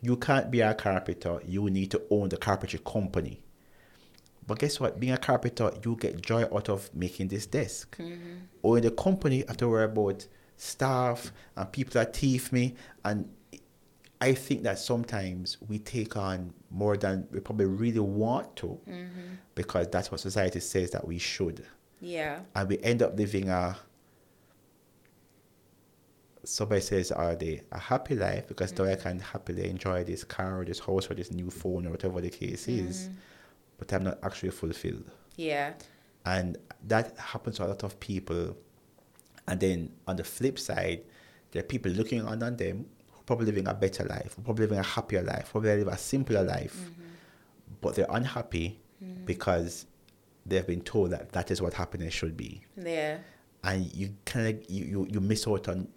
you can't be a carpenter, you need to own the carpentry company. But guess what? Being a carpenter, you get joy out of making this desk. Mm-hmm. Or in the company, to worry about staff and people that thief me. And I think that sometimes we take on more than we probably really want to mm-hmm. because that's what society says that we should Yeah. and we end up living a somebody says are they a happy life because now I mm-hmm. can happily enjoy this car or this house or this new phone or whatever the case is mm-hmm. but I'm not actually fulfilled Yeah. and that happens to a lot of people and then on the flip side there are people looking on on them who are probably living a better life who probably living a happier life probably living a simpler life mm-hmm. but they're unhappy mm-hmm. because they've been told that that is what happiness should be Yeah. and you kind of you, you you miss out on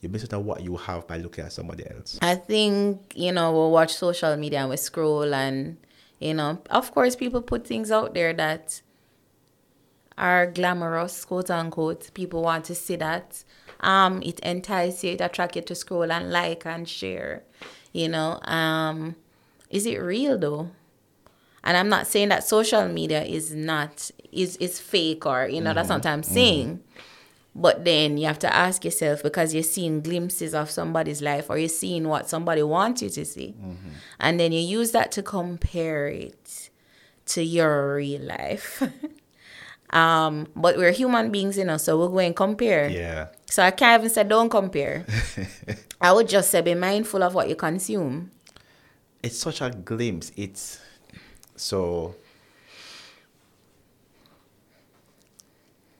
you miss out on what you have by looking at somebody else. I think, you know, we'll watch social media and we scroll and, you know, of course people put things out there that are glamorous, quote unquote. People want to see that. Um, it entices you, it attracts you to scroll and like and share. You know, um, is it real though? And I'm not saying that social media is not is is fake or you know that's not what I'm saying. But then you have to ask yourself because you're seeing glimpses of somebody's life or you're seeing what somebody wants you to see. And then you use that to compare it to your real life. um, but we're human beings, you know, so we'll go and compare. Yeah. So I can't even say don't compare. I would just say be mindful of what you consume. It's such a glimpse. It's so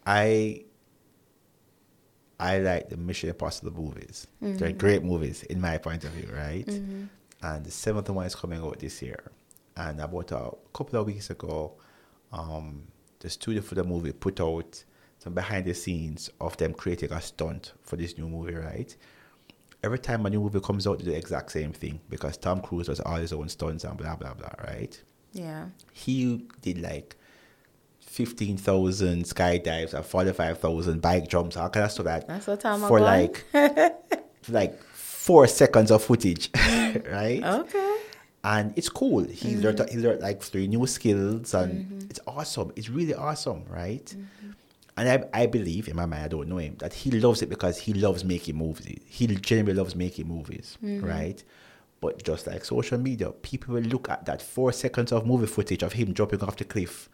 I I like the Mission Impossible movies. They're great movies in my point of view, right? And the seventh one is coming out this year. And about a couple of weeks ago, um, the studio for the movie put out some behind the scenes of them creating a stunt for this new movie, right? Every time a new movie comes out, they do the exact same thing because Tom Cruise does all his own stunts and blah blah blah, right? Yeah. he did like 15,000 skydives and 45,000 bike jumps, all kind of stuff like That's what time for like for like four seconds of footage, right? Okay. And it's cool. He mm-hmm. learned he learned like three new skills, and mm-hmm. it's awesome. It's really awesome, right? Mm-hmm. And I, I believe in my mind, I don't know him, that he loves it because he loves making movies. He genuinely loves making movies, right? But just like social media, people will look at that four seconds of movie footage of him jumping off the cliff,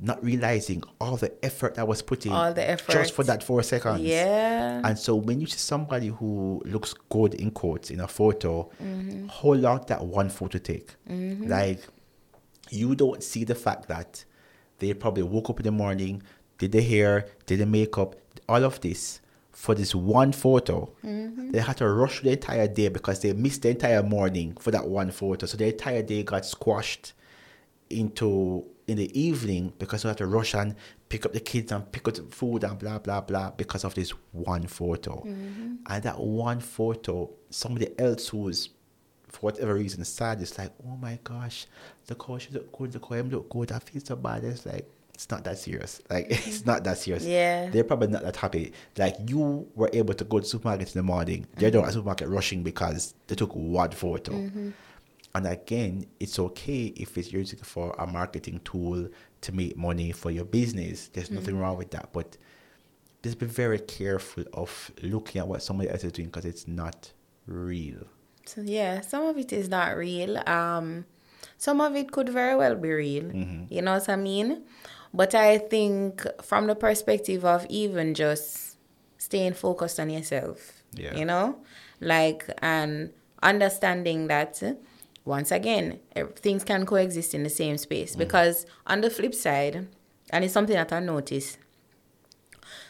not realizing all the effort that was put in All the just for effort. that four seconds. Yeah. And so when you see somebody who looks good in quotes in a photo, Mm-hmm. how long that one photo take? Like you don't see the fact that they probably woke up in the morning, did the hair, did the makeup, all of this for this one photo. Mm-hmm. They had to rush the entire day because they missed the entire morning for that one photo. So the entire day got squashed into in the evening because we have to rush and pick up the kids and pick up the food and blah blah blah because of this one photo. Mm-hmm. And that one photo, somebody else who's for whatever reason sad is like, oh my gosh, the how she look good, look how him look good. I feel so bad. It's like it's not that serious. Like it's not that serious. Yeah. They're probably not that happy. Like you were able to go to the supermarket in the morning. They're mm-hmm. down at the supermarket rushing because they took one photo. Mm-hmm. And again, it's okay if it's used for a marketing tool to make money for your business. There's nothing wrong with that. But just be very careful of looking at what somebody else is doing because it's not real. So yeah, some of it is not real. Um, some of it could very well be real. Mm-hmm. You know what I mean? But I think from the perspective of even just staying focused on yourself, Yeah. you know, like and understanding that once again things can coexist in the same space. Mm-hmm. Because on the flip side, and it's something that I notice.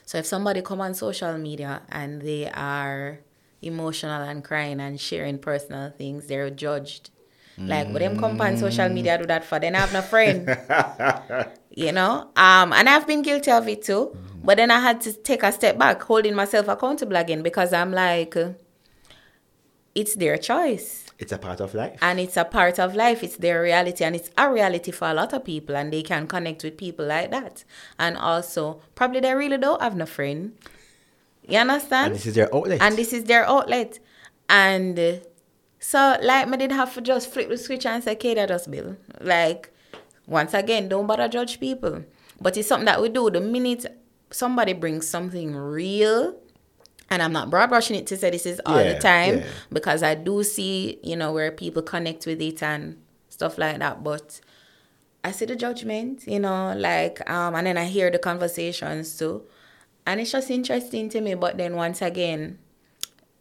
So if somebody come on social media and they are emotional and crying and sharing personal things, they're judged. Like, but them come on social media do that for, then I have no friend. you know? Um, and I've been guilty of it too. But then I had to take a step back, holding myself accountable again because I'm like, it's their choice It's a part of life. and it's a part of life. It's their reality and it's a reality for a lot of people and they can connect with people like that. And also probably they really don't have no friend. You understand? And this is their outlet. and this is their outlet. And uh, so like me did have to just flip the switch and say okay that us bill. Like once again don't bother judge people. But it's something that we do the minute somebody brings something real and I'm not broad brushing it to say this is all Yeah, the time yeah. because I do see, you know, where people connect with it and stuff like that. But I see the judgment, you know, like, um, and then I hear the conversations too. And it's just interesting to me. But then once again,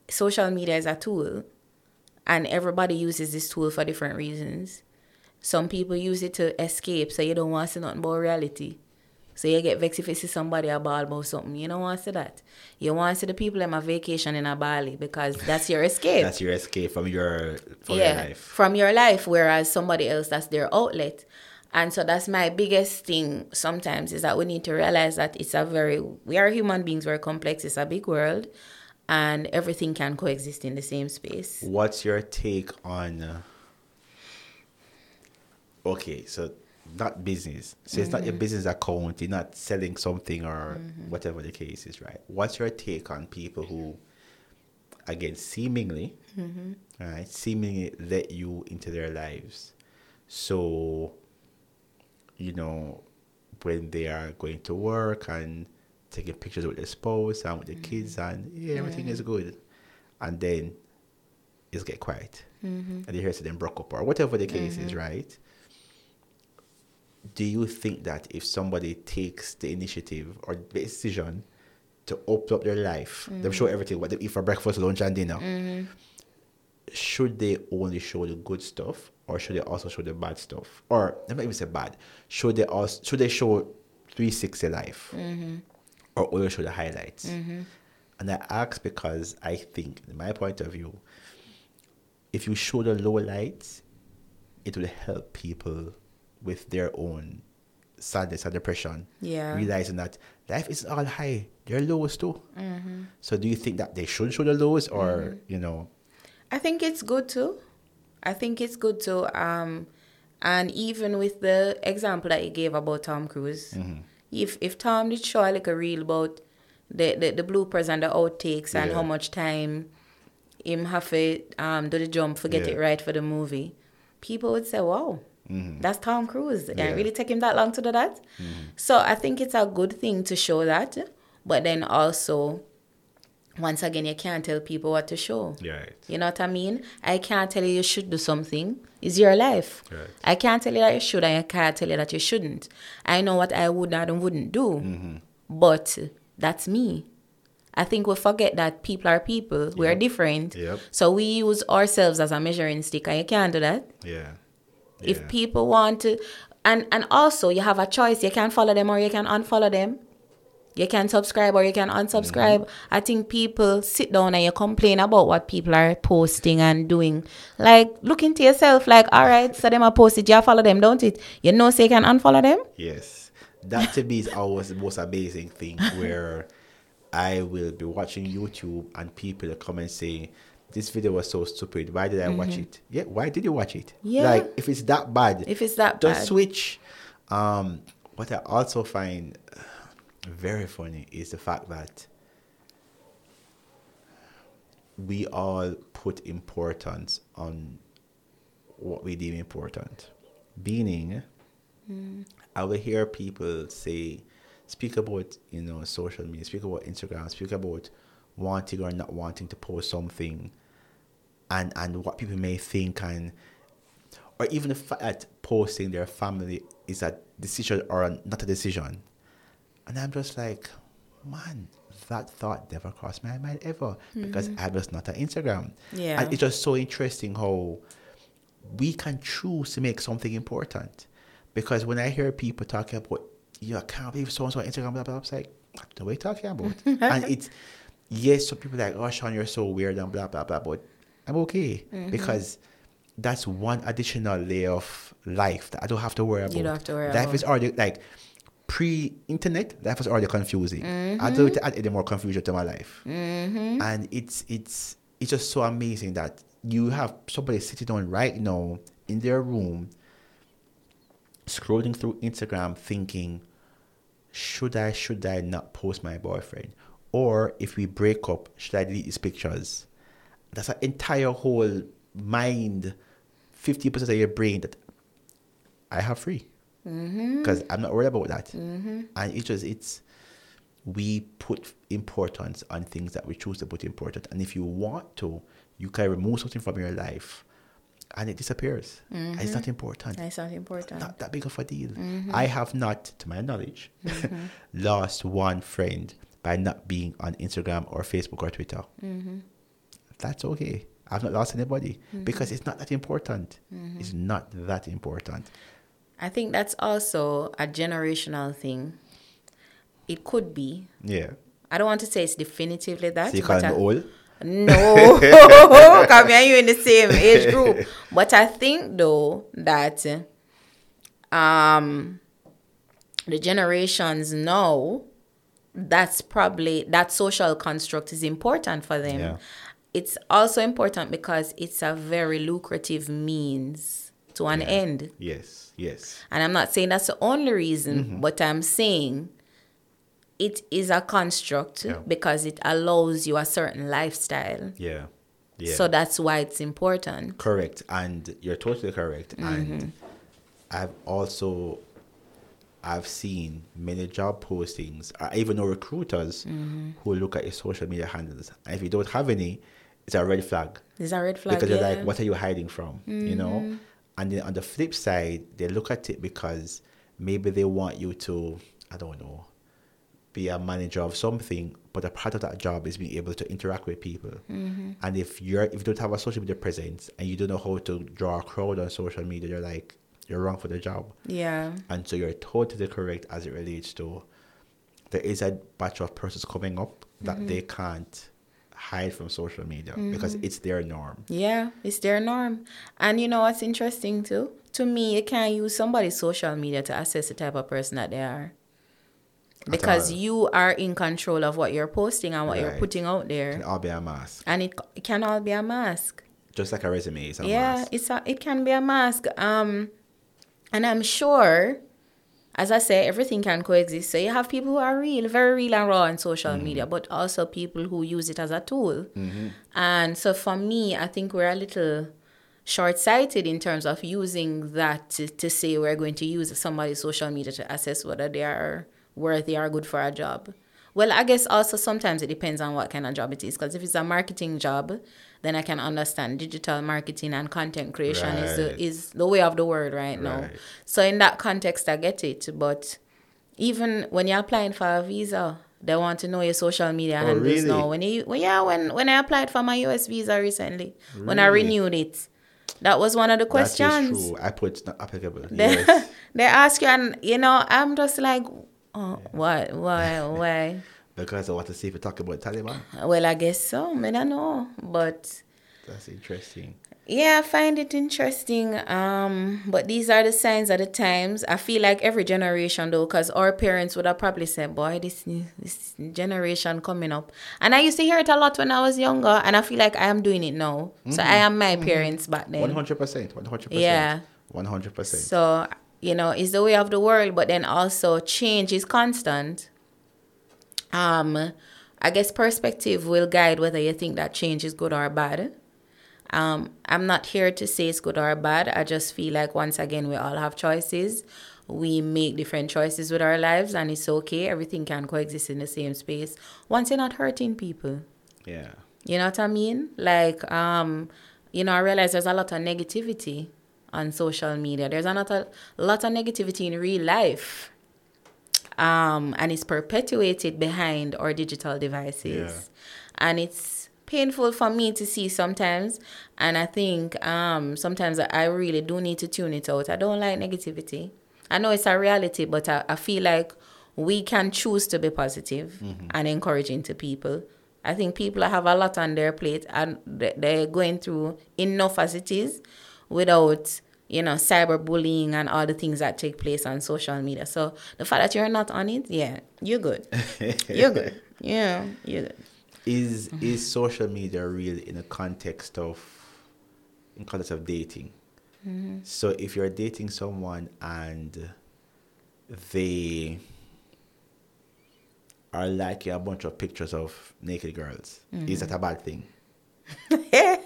social media is a tool and everybody uses this tool for different reasons. Some people use it to escape, so you don't want to see nothing about reality. So you get vexed if you see somebody a ball about something. You don't want to see that. You want to see the people on my vacation in a Bali because that's your escape. That's your escape from your from yeah, your life. from your life. Whereas somebody else, that's their outlet. And so that's my biggest thing sometimes is that we need to realize that it's a very, we are human beings, we're complex, it's a big world, and everything can coexist in the same space. What's your take on? Uh, okay, so not business. So it's not your mm-hmm. business account. You're not selling something or mm-hmm. whatever the case is, right? What's your take on people who, again, seemingly, mm-hmm. right, seemingly let you into their lives? So, you know, when they are going to work and taking pictures with their spouse and with the kids and yeah, everything is good, and then it's get quiet, and you hear them broke up or whatever the case is, right? Do you think that if somebody takes the initiative or the decision to open up their life, them show everything what they eat for breakfast, lunch, and dinner, should they only show the good stuff or should they also show the bad stuff? Or let me even say bad. Should they also should they show 360 life? Or only show the highlights? And I ask because I think, in my point of view, if you show the low lights, it will help people with their own sadness and depression. Yeah. Realizing that life is all high. There are lows too. So do you think that they should show the lows or, you know, I think it's good too. I think it's good too. Um, and even with the example that you gave about Tom Cruise, Mm-hmm. if if Tom did show like a reel about the, the, the bloopers and the outtakes and how much time him have to um, do the jump, forget Yeah. it right for the movie, people would say, "Wow, that's Tom Cruise." It Mm-hmm. Yeah. Mm-hmm. really take him that long to do that. So I think it's a good thing to show that, but then also, once again, you can't tell people what to show. yeah, right. You know what I mean? I can't tell you you should do something. It's your life. Right. I can't tell you that you should, and I can't tell you that you shouldn't. I know what I would not and wouldn't do, Mm-hmm. but that's me. I think we forget that people are people. We're different. Yep. So we use ourselves as a measuring stick, and you can't do that. Yeah. If people want to, and and also you have a choice. You can follow them or you can unfollow them. You can subscribe or you can unsubscribe. Mm-hmm. I think people sit down and you complain about what people are posting and doing. Like look into yourself. Like all right, so them are posted. You follow them, don't it? You know, so you can unfollow them. Yes. That to me is always the most amazing thing where I will be watching YouTube and people come and say, This video was so stupid. Why did I watch it? Yeah, why did you watch it? Mm-hmm. Yeah. Like if it's that bad, If it's that just bad. switch. Um what I also find uh, very funny is the fact that we all put importance on what we deem important. Meaning, I will hear people say, speak about, you know, social media, speak about Instagram, speak about wanting or not wanting to post something and and what people may think and or even the fact that posting their family is a decision or not a decision. And I'm just like, man, that thought never crossed my mind ever because mm-hmm. I was not on Instagram. Yeah. And it's just so interesting how we can choose to make something important. Because when I hear people talking about, you know, I can't believe so and so on Instagram, blah, blah, blah, it's like, what are we talking about? and it's, yes, some people are like, oh, Sean, you're so weird and blah, blah, blah, but I'm okay because that's one additional layer of life that I don't have to worry about. You don't have to worry life about. is already like pre-internet. Life was already confusing. Mm-hmm. I don't add any more confusion to my life, and it's it's it's just so amazing that you have somebody sitting down right now in their room, scrolling through Instagram, thinking, should I should I not post my boyfriend, or if we break up, should I delete these pictures? That's an entire whole mind, fifty percent of your brain that I have free mm-hmm. because I'm not worried about that. Mm-hmm. And it's just it's we put importance on things that we choose to put important, and if you want to, you can remove something from your life, and it disappears. And It's not mm-hmm. important It's not important. not that big of a deal. I have not, to my knowledge, lost one friend by not being on Instagram or Facebook or Twitter. Mm-hmm. That's okay. I've not lost anybody mm-hmm. because it's not that important. Mm-hmm. It's not that important. I think that's also a generational thing. It could be. Yeah. I don't want to say it's definitively that. So you call me old? No, come here, you in the same age group. But I think though that um the generations now that's probably that social construct is important for them. Yeah. It's also important because it's a very lucrative means to an end. Yes, yes. And I'm not saying that's the only reason, Mm-hmm. but I'm saying it is a construct Yeah. because it allows you a certain lifestyle. Yeah. Yeah. So that's why it's important. Correct, and you're totally correct. Mm-hmm. And I've also I've seen many job postings, or even know recruiters Mm-hmm. who look at your social media handles, and if you don't have any, it's a red flag There's a red flag. because yeah. they're like, "What are you hiding from?" You Mm-hmm. know. And then on the flip side, they look at it because maybe they want you to, I don't know, be a manager of something, but a part of that job is being able to interact with people. Mm-hmm. And if you're if you don't have a social media presence and you don't know how to draw a crowd on social media, you're like you're wrong for the job. Yeah. And so you're totally correct as it relates to there is a batch of persons coming up that Mm-hmm. they can't hide from social media because it's their norm. Yeah, it's their norm. And you know what's interesting too? To me, you can't use somebody's social media to assess the type of person that they are. Because you are in control of what you're posting and what you're putting out there. It Can all be a mask. And it, it can all be a mask. Just like a resume is a yeah, mask. it's a, it can be a mask. Um, and I'm sure, as I say, everything can coexist. So you have people who are real, very real and raw on social Mm-hmm. media, but also people who use it as a tool. And so for me, I think we're a little short-sighted in terms of using that to, to say we're going to use somebody's social media to assess whether they are worthy or good for a job. Well, I guess also sometimes it depends on what kind of job it is. Because if it's a marketing job, then I can understand digital marketing and content creation is the is the way of the world right now. So in that context, I get it. But even when you're applying for a visa, they want to know your social media Oh, handles really? now. When you well, yeah, when when I applied for my US visa recently, when I renewed it, that was one of the questions. is true. I put not applicable. They, yes. they ask you, and you know, I'm just like, oh, what, why, why? because I want to see if you talk about Taliban. Well, I guess so. I don't know, but That's interesting. yeah, I find it interesting. Um, but these are the signs of the times. I feel like every generation, though, because our parents would have probably said, "Boy, this this generation coming up," and I used to hear it a lot when I was younger, and I feel like I am doing it now. So I am my parents back then. One hundred percent. One hundred percent. Yeah. One hundred percent. So, you know, it's the way of the world, but then also change is constant. Um, I guess perspective will guide whether you think that change is good or bad. Um, I'm not here to say it's good or bad. I just feel like once again we all have choices. We make different choices with our lives and it's okay. Everything can coexist in the same space. Once you're not hurting people. Yeah. You know what I mean? Like, um, you know, I realize there's a lot of negativity on social media. There's a lot of, lot of negativity in real life. Um, and it's perpetuated behind our digital devices. Yeah. And it's painful for me to see sometimes. And I think um, sometimes I really do need to tune it out. I don't like negativity. I know it's a reality, but I, I feel like we can choose to be positive and encouraging to people. I think people have a lot on their plate and they're going through enough as it is without, you know, cyberbullying and all the things that take place on social media. So the fact that you're not on it, yeah, you're good. you're good. Yeah, you're good. Is is social media real in the context of in context of dating? So if you're dating someone and they are liking a bunch of pictures of naked girls, is that a bad thing?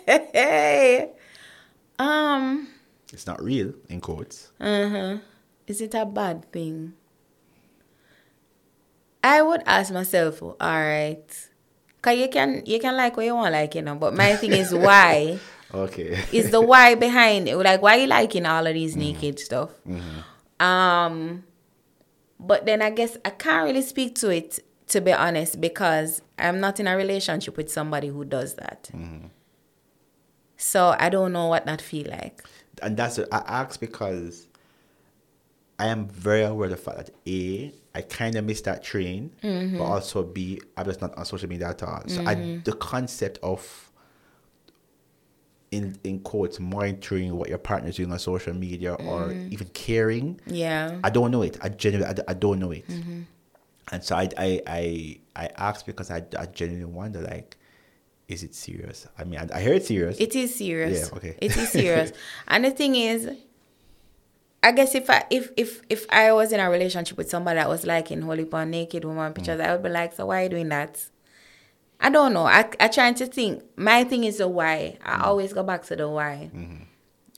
Hey, um, It's not real in quotes. Uh-huh. is it a bad thing? I would ask myself, all right, cause you can you can like what you want, like you know. But my thing is why Okay. is the why behind it. Like why you liking all of these mm-hmm. naked stuff? Mm-hmm. Um, but then I guess I can't really speak to it to be honest because I'm not in a relationship with somebody who does that. Mm-hmm. So I don't know what that feel like. And that's what I ask because I am very aware of the fact that A, I kind of missed that train, mm-hmm. but also B, I'm just not on social media at all. So I, mm-hmm. the concept of, in in quotes, monitoring what your partner's doing on social media or mm-hmm. even caring, Yeah. I don't know it. I genuinely, I don't know it. And so I, I, I, I ask because I, I genuinely wonder, like, is it serious? I mean, I, I hear it's serious. It is serious. Yeah, okay. It is serious. and the thing is, I guess if I if if if I was in a relationship with somebody that was liking holy porn naked woman pictures, mm. I would be like, so why are you doing that? I don't know. I I trying to think. My thing is the why. I mm. always go back to the why. Mm-hmm.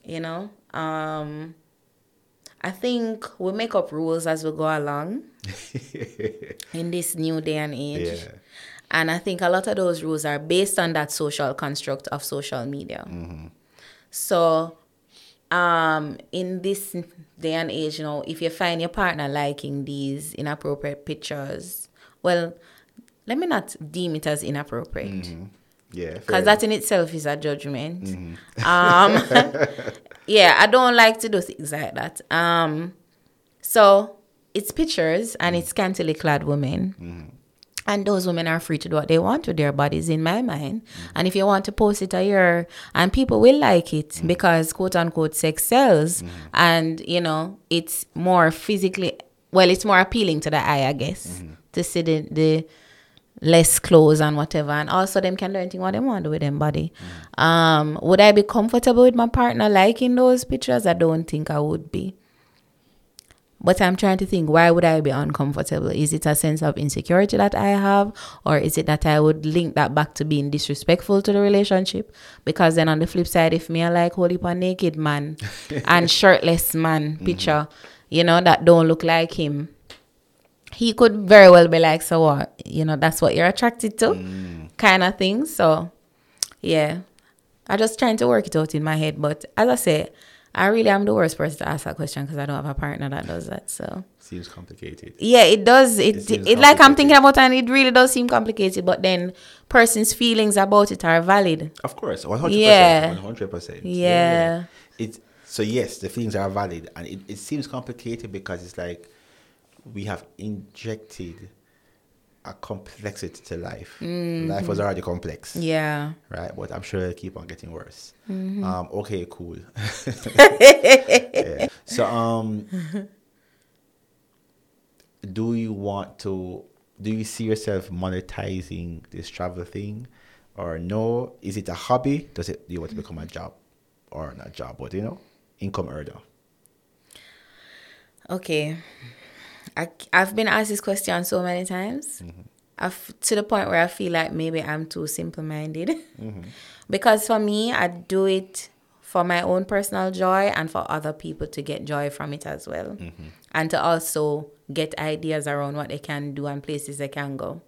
You know? Um I think we make up rules as we go along in this new day and age. Yeah. And I think a lot of those rules are based on that social construct of social media. So, um, in this day and age, you know, if you find your partner liking these inappropriate pictures, well, let me not deem it as inappropriate yeah. because that in itself is a judgment. Um, yeah, I don't like to do things like that. Um, so it's pictures and it's scantily clad women. And those women are free to do what they want with their bodies, in my mind. And if you want to post it a year, and people will like it mm. because quote unquote sex sells, mm. and you know it's more physically well, it's more appealing to the eye, I guess, mm-hmm. to see the, the less clothes and whatever. And also them can do anything what they want to do with them body. Mm. Um, would I be comfortable with my partner liking those pictures? I don't think I would be. But I'm trying to think, why would I be uncomfortable? Is it a sense of insecurity that I have? Or is it that I would link that back to being disrespectful to the relationship? Because then on the flip side, if me I like holy a naked man and shirtless man mm-hmm. picture, you know, that don't look like him, he could very well be like, so what? You know, that's what you're attracted to, mm. kind of thing. So, yeah, I'm just trying to work it out in my head. But as I say, I really am the worst person to ask that question because I don't have a partner that does that. So, Seems complicated. yeah, it does. It, It it, like I'm thinking about, it and it really does seem complicated. But then, person's feelings about it are valid. Of course, one hundred Yeah. percent, one hundred percent. Yeah. It's so yes, the feelings are valid, and it, it seems complicated because it's like we have injected a complexity to life. Life was already complex, Mm-hmm. Yeah. Mm-hmm. right? But I'm sure it'll keep on getting worse. Um, okay, cool. yeah. So, um, do you want to? Do you see yourself monetizing this travel thing, or no? Is it a hobby? Does it? Do you want to become a job, or not a job, but you know, income earner? Okay. I, I've been asked this question so many times. Mm-hmm. I've, to the point where I feel like maybe I'm too simple minded. Mm-hmm. because for me, I do it for my own personal joy and for other people to get joy from it as well. Mm-hmm. And to also get ideas around what they can do and places they can go.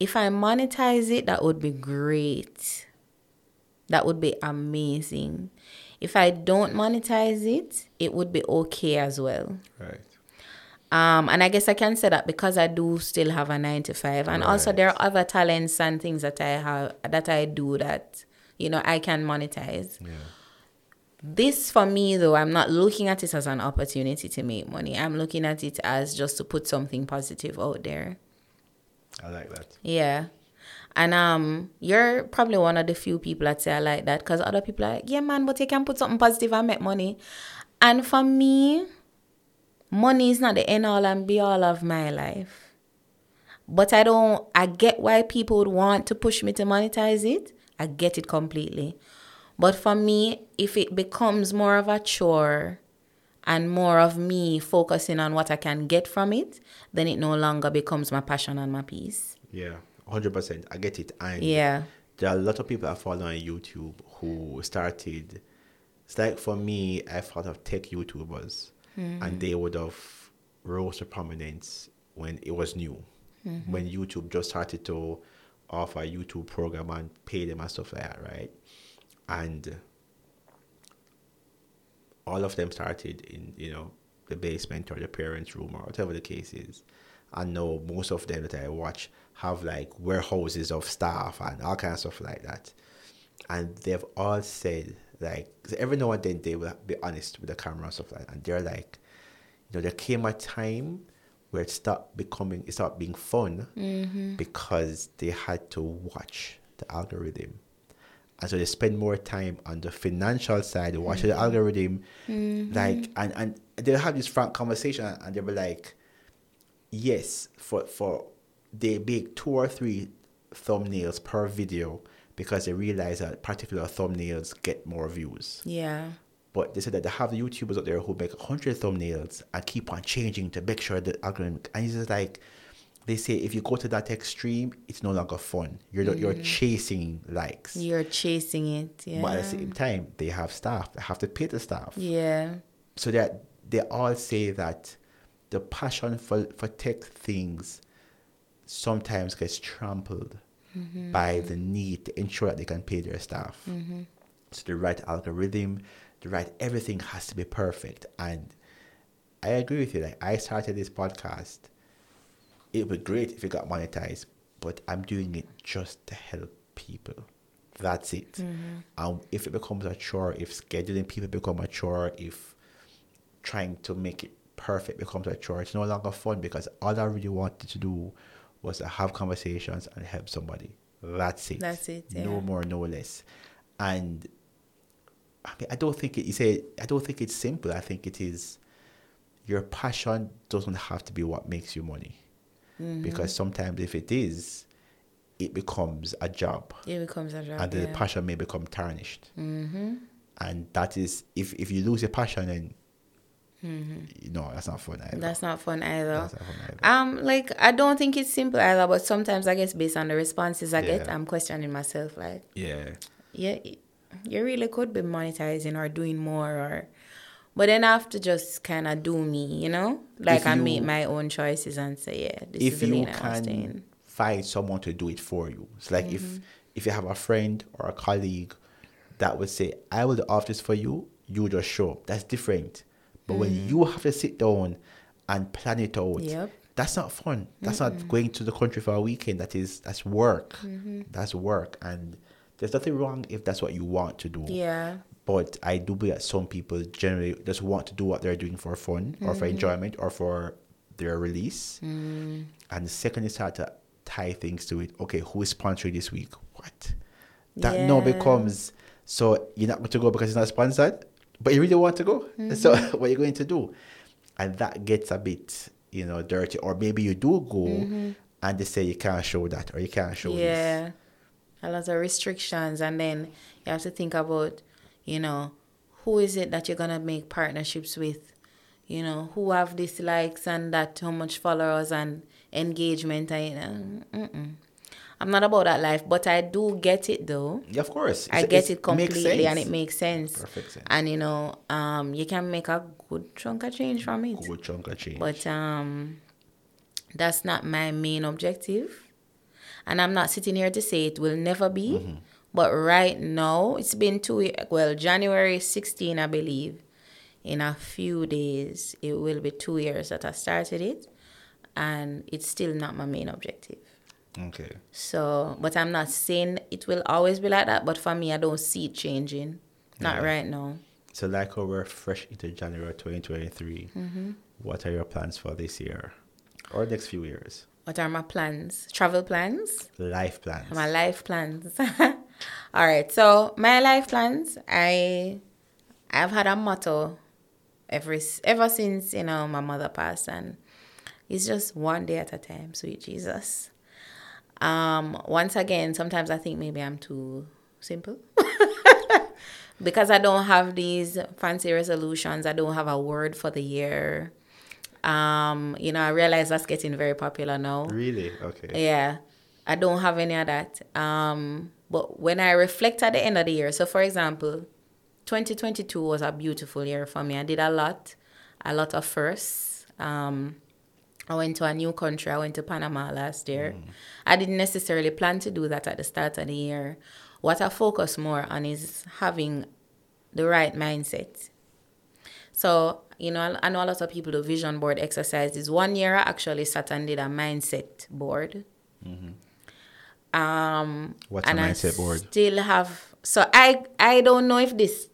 If I monetize it, that would be great. That would be amazing. if I don't monetize it, it would be okay as well. Right. Um, and I guess I can say that because I do still have a nine to five, and also there are other talents and things that I have that I do that you know I can monetize. Yeah. This for me though, I'm not looking at it as an opportunity to make money. I'm looking at it as just to put something positive out there. I like that. Yeah. And um, you're probably one of the few people that say I like that because other people are like, yeah, man, but you can put something positive and make money. And for me, money is not the end all and be all of my life. But I don't, I get why people would want to push me to monetize it. I get it completely. But for me, if it becomes more of a chore and more of me focusing on what I can get from it, then it no longer becomes my passion and my peace. Yeah. Hundred percent. I get it. And Yeah. there are a lot of people I follow on YouTube who started. It's like for me, I thought of tech YouTubers, and they would have rose to prominence when it was new, mm-hmm. when YouTube just started to offer a YouTube program and pay them and stuff like that, right? And all of them started in you know the basement or the parents' room or whatever the case is. I know most of them that I watch have like warehouses of staff and all kinds of stuff like that, and they've all said like every now and then they will be honest with the camera and stuff like that, and they're like, you know, there came a time where it stopped becoming it stopped being fun mm-hmm. because they had to watch the algorithm. And so they spend more time on the financial side, watching the mm-hmm. algorithm, mm-hmm. like and and they'll have this frank conversation, and they'll be like, yes, for for they make two or three thumbnails per video because they realize that particular thumbnails get more views. Yeah. But they said that they have YouTubers out there who make 100 thumbnails and keep on changing to make sure the algorithm. And it's just like, they say if you go to that extreme, it's no longer fun. You're not you're mm-hmm. chasing likes. You're chasing it. Yeah. But at the same time, they have staff. They have to pay the staff. Yeah. So that they all say that the passion for, for tech things sometimes gets trampled Mm-hmm. by the need to ensure that they can pay their staff. Mm-hmm. So the right algorithm, the right everything has to be perfect. And I agree with you. Like I started this podcast. It would be great if it got monetized, but I'm doing it just to help people. That's it. And if it becomes a chore, if scheduling people become a chore, if trying to make it perfect becomes a chore, it's no longer fun because all I really wanted to do was to have conversations and help somebody. That's it. That's it, No more, no less. And I mean, I don't think it, you say, I don't think it's simple. I think it is your passion doesn't have to be what makes you money. Mm-hmm. Because sometimes if it is, it becomes a job It becomes a job. and the passion may become tarnished. Mm-hmm. And that is, if, if you lose your passion, then you know that's not fun either. Mm-hmm. That's not fun either. That's not fun either. Um, like I don't think it's simple either, but sometimes I guess based on the responses I get, I'm questioning myself. Like, yeah, yeah, you really could be monetizing or doing more, or, but then I have to just kind of do me, you know, like If I you- make my own choices and say, yeah, this if is the you lane I want can find someone to do it for you, it's like Mm-hmm. if if you have a friend or a colleague that would say, "I will do off this for you," you just show up. That's different. But when you have to sit down and plan it out, Mm. Yep. that's not fun. That's not going to the country for a weekend. That is that's work. Mm-hmm. That's work, and there's nothing wrong if that's what you want to do. Yeah. But I do believe that some people generally just want to do what they're doing for fun or Mm-hmm. for enjoyment or for their release. Mm. And the second you start to tie things to it, okay, who is sponsoring this week? What? That now becomes so you're not going to go because it's not sponsored, but you really want to go. So Mm-hmm. what are you going to do? And that gets a bit, you know, dirty. Or maybe you do go and they say you can't show that or you can't show this. Mm-hmm. Yeah. A lot of restrictions. And then you have to think about, you know, who is it that you're going to make partnerships with? You know, who have dislikes and that, how much followers and engagement. And, uh. I'm not about that life, but I do get it though. Yeah, of course. I It's- get it completely and it makes sense. Perfect sense. And, you know, um, you can make a good chunk of change from it. Good chunk of change. But um, that's not my main objective. And I'm not sitting here to say it will never be. But right now, it's been two, well, January 16, I believe. In a few days, it will be two years that I started it. And it's still not my main objective. Okay. So, but I'm not saying it will always be like that. But for me, I don't see it changing. Not Yeah. right now. So, like how we're fresh into January 2023, Mm-hmm. what are your plans for this year or next few years? What are my plans? Travel plans? Life plans. My life plans. All right. So my life plans, I, I've had a motto, ever ever since you know my mother passed, and it's just one day at a time. Sweet Jesus. Um. Once again, sometimes I think maybe I'm too simple. because I don't have these fancy resolutions. I don't have a word for the year. Um, you know, I realize that's getting very popular now. Really? Okay. Yeah, I don't have any of that. Um, but when I reflect at the end of the year, so for example, 2022 was a beautiful year for me. I did a lot, a lot of firsts. Um, I went to a new country. I went to Panama last year. I didn't necessarily plan to do that at the start of the year. What I focus more on is having the right mindset. So, you know, I know a lot of people do vision board exercises. One year I actually sat and did a mindset board. Um, What's a and I mindset board? Still have so I I don't know if this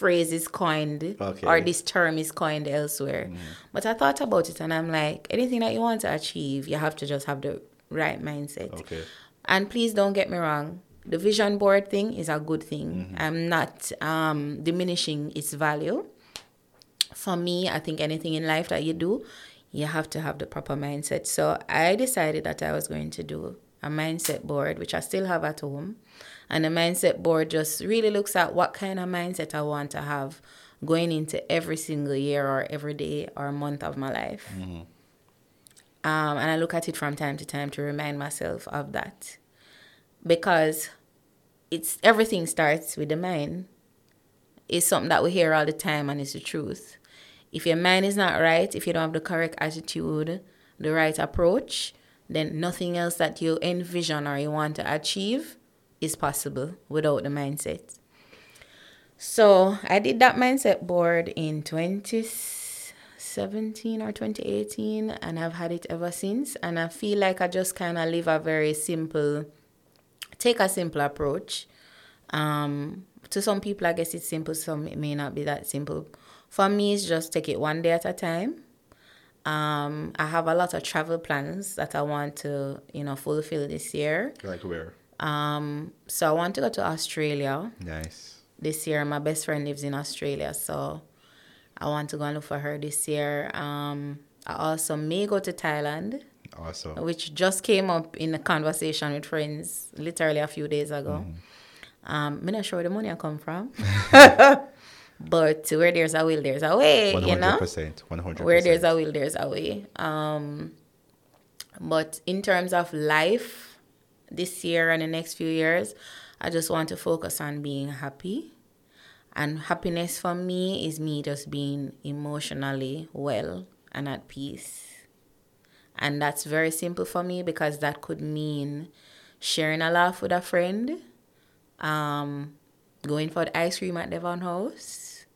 phrase is coined Okay. or this term is coined elsewhere, Mm. but I thought about it and I'm like, anything that you want to achieve, you have to just have the right mindset. Okay. And please don't get me wrong. The vision board thing is a good thing. I'm not um, diminishing its value. For me, I think anything in life that you do, you have to have the proper mindset. So I decided that I was going to do a mindset board, which I still have at home. And the mindset board just really looks at what kind of mindset I want to have going into every single year or every day or month of my life. Um, and I look at it from time to time to remind myself of that. Because it's everything starts with the mind. It's something that we hear all the time and it's the truth. If your mind is not right, if you don't have the correct attitude, the right approach, then nothing else that you envision or you want to achieve is possible without the mindset. So I did that mindset board in 2017 or 2018, and I've had it ever since. And I feel like I just kind of live a very simple, take a simple approach. Um, to some people, I guess it's simple. Some it may not be that simple. For me, it's just take it one day at a time. Um, I have a lot of travel plans that I want to, you know, fulfill this year. Like where? Um, so I want to go to Australia Nice. this year. My best friend lives in Australia, so I want to go and look for her this year. Um, I also may go to Thailand, Awesome. which just came up in a conversation with friends literally a few days ago. Um, I'm not sure where the money I come from, but where there's a will, there's a way. One You hundred know, percent. One hundred where there's a will, there's a way. Um, but in terms of life, this year and the next few years, I just want to focus on being happy. And happiness for me is me just being emotionally well and at peace. And that's very simple for me because that could mean sharing a laugh with a friend, um, going for the ice cream at Devon House,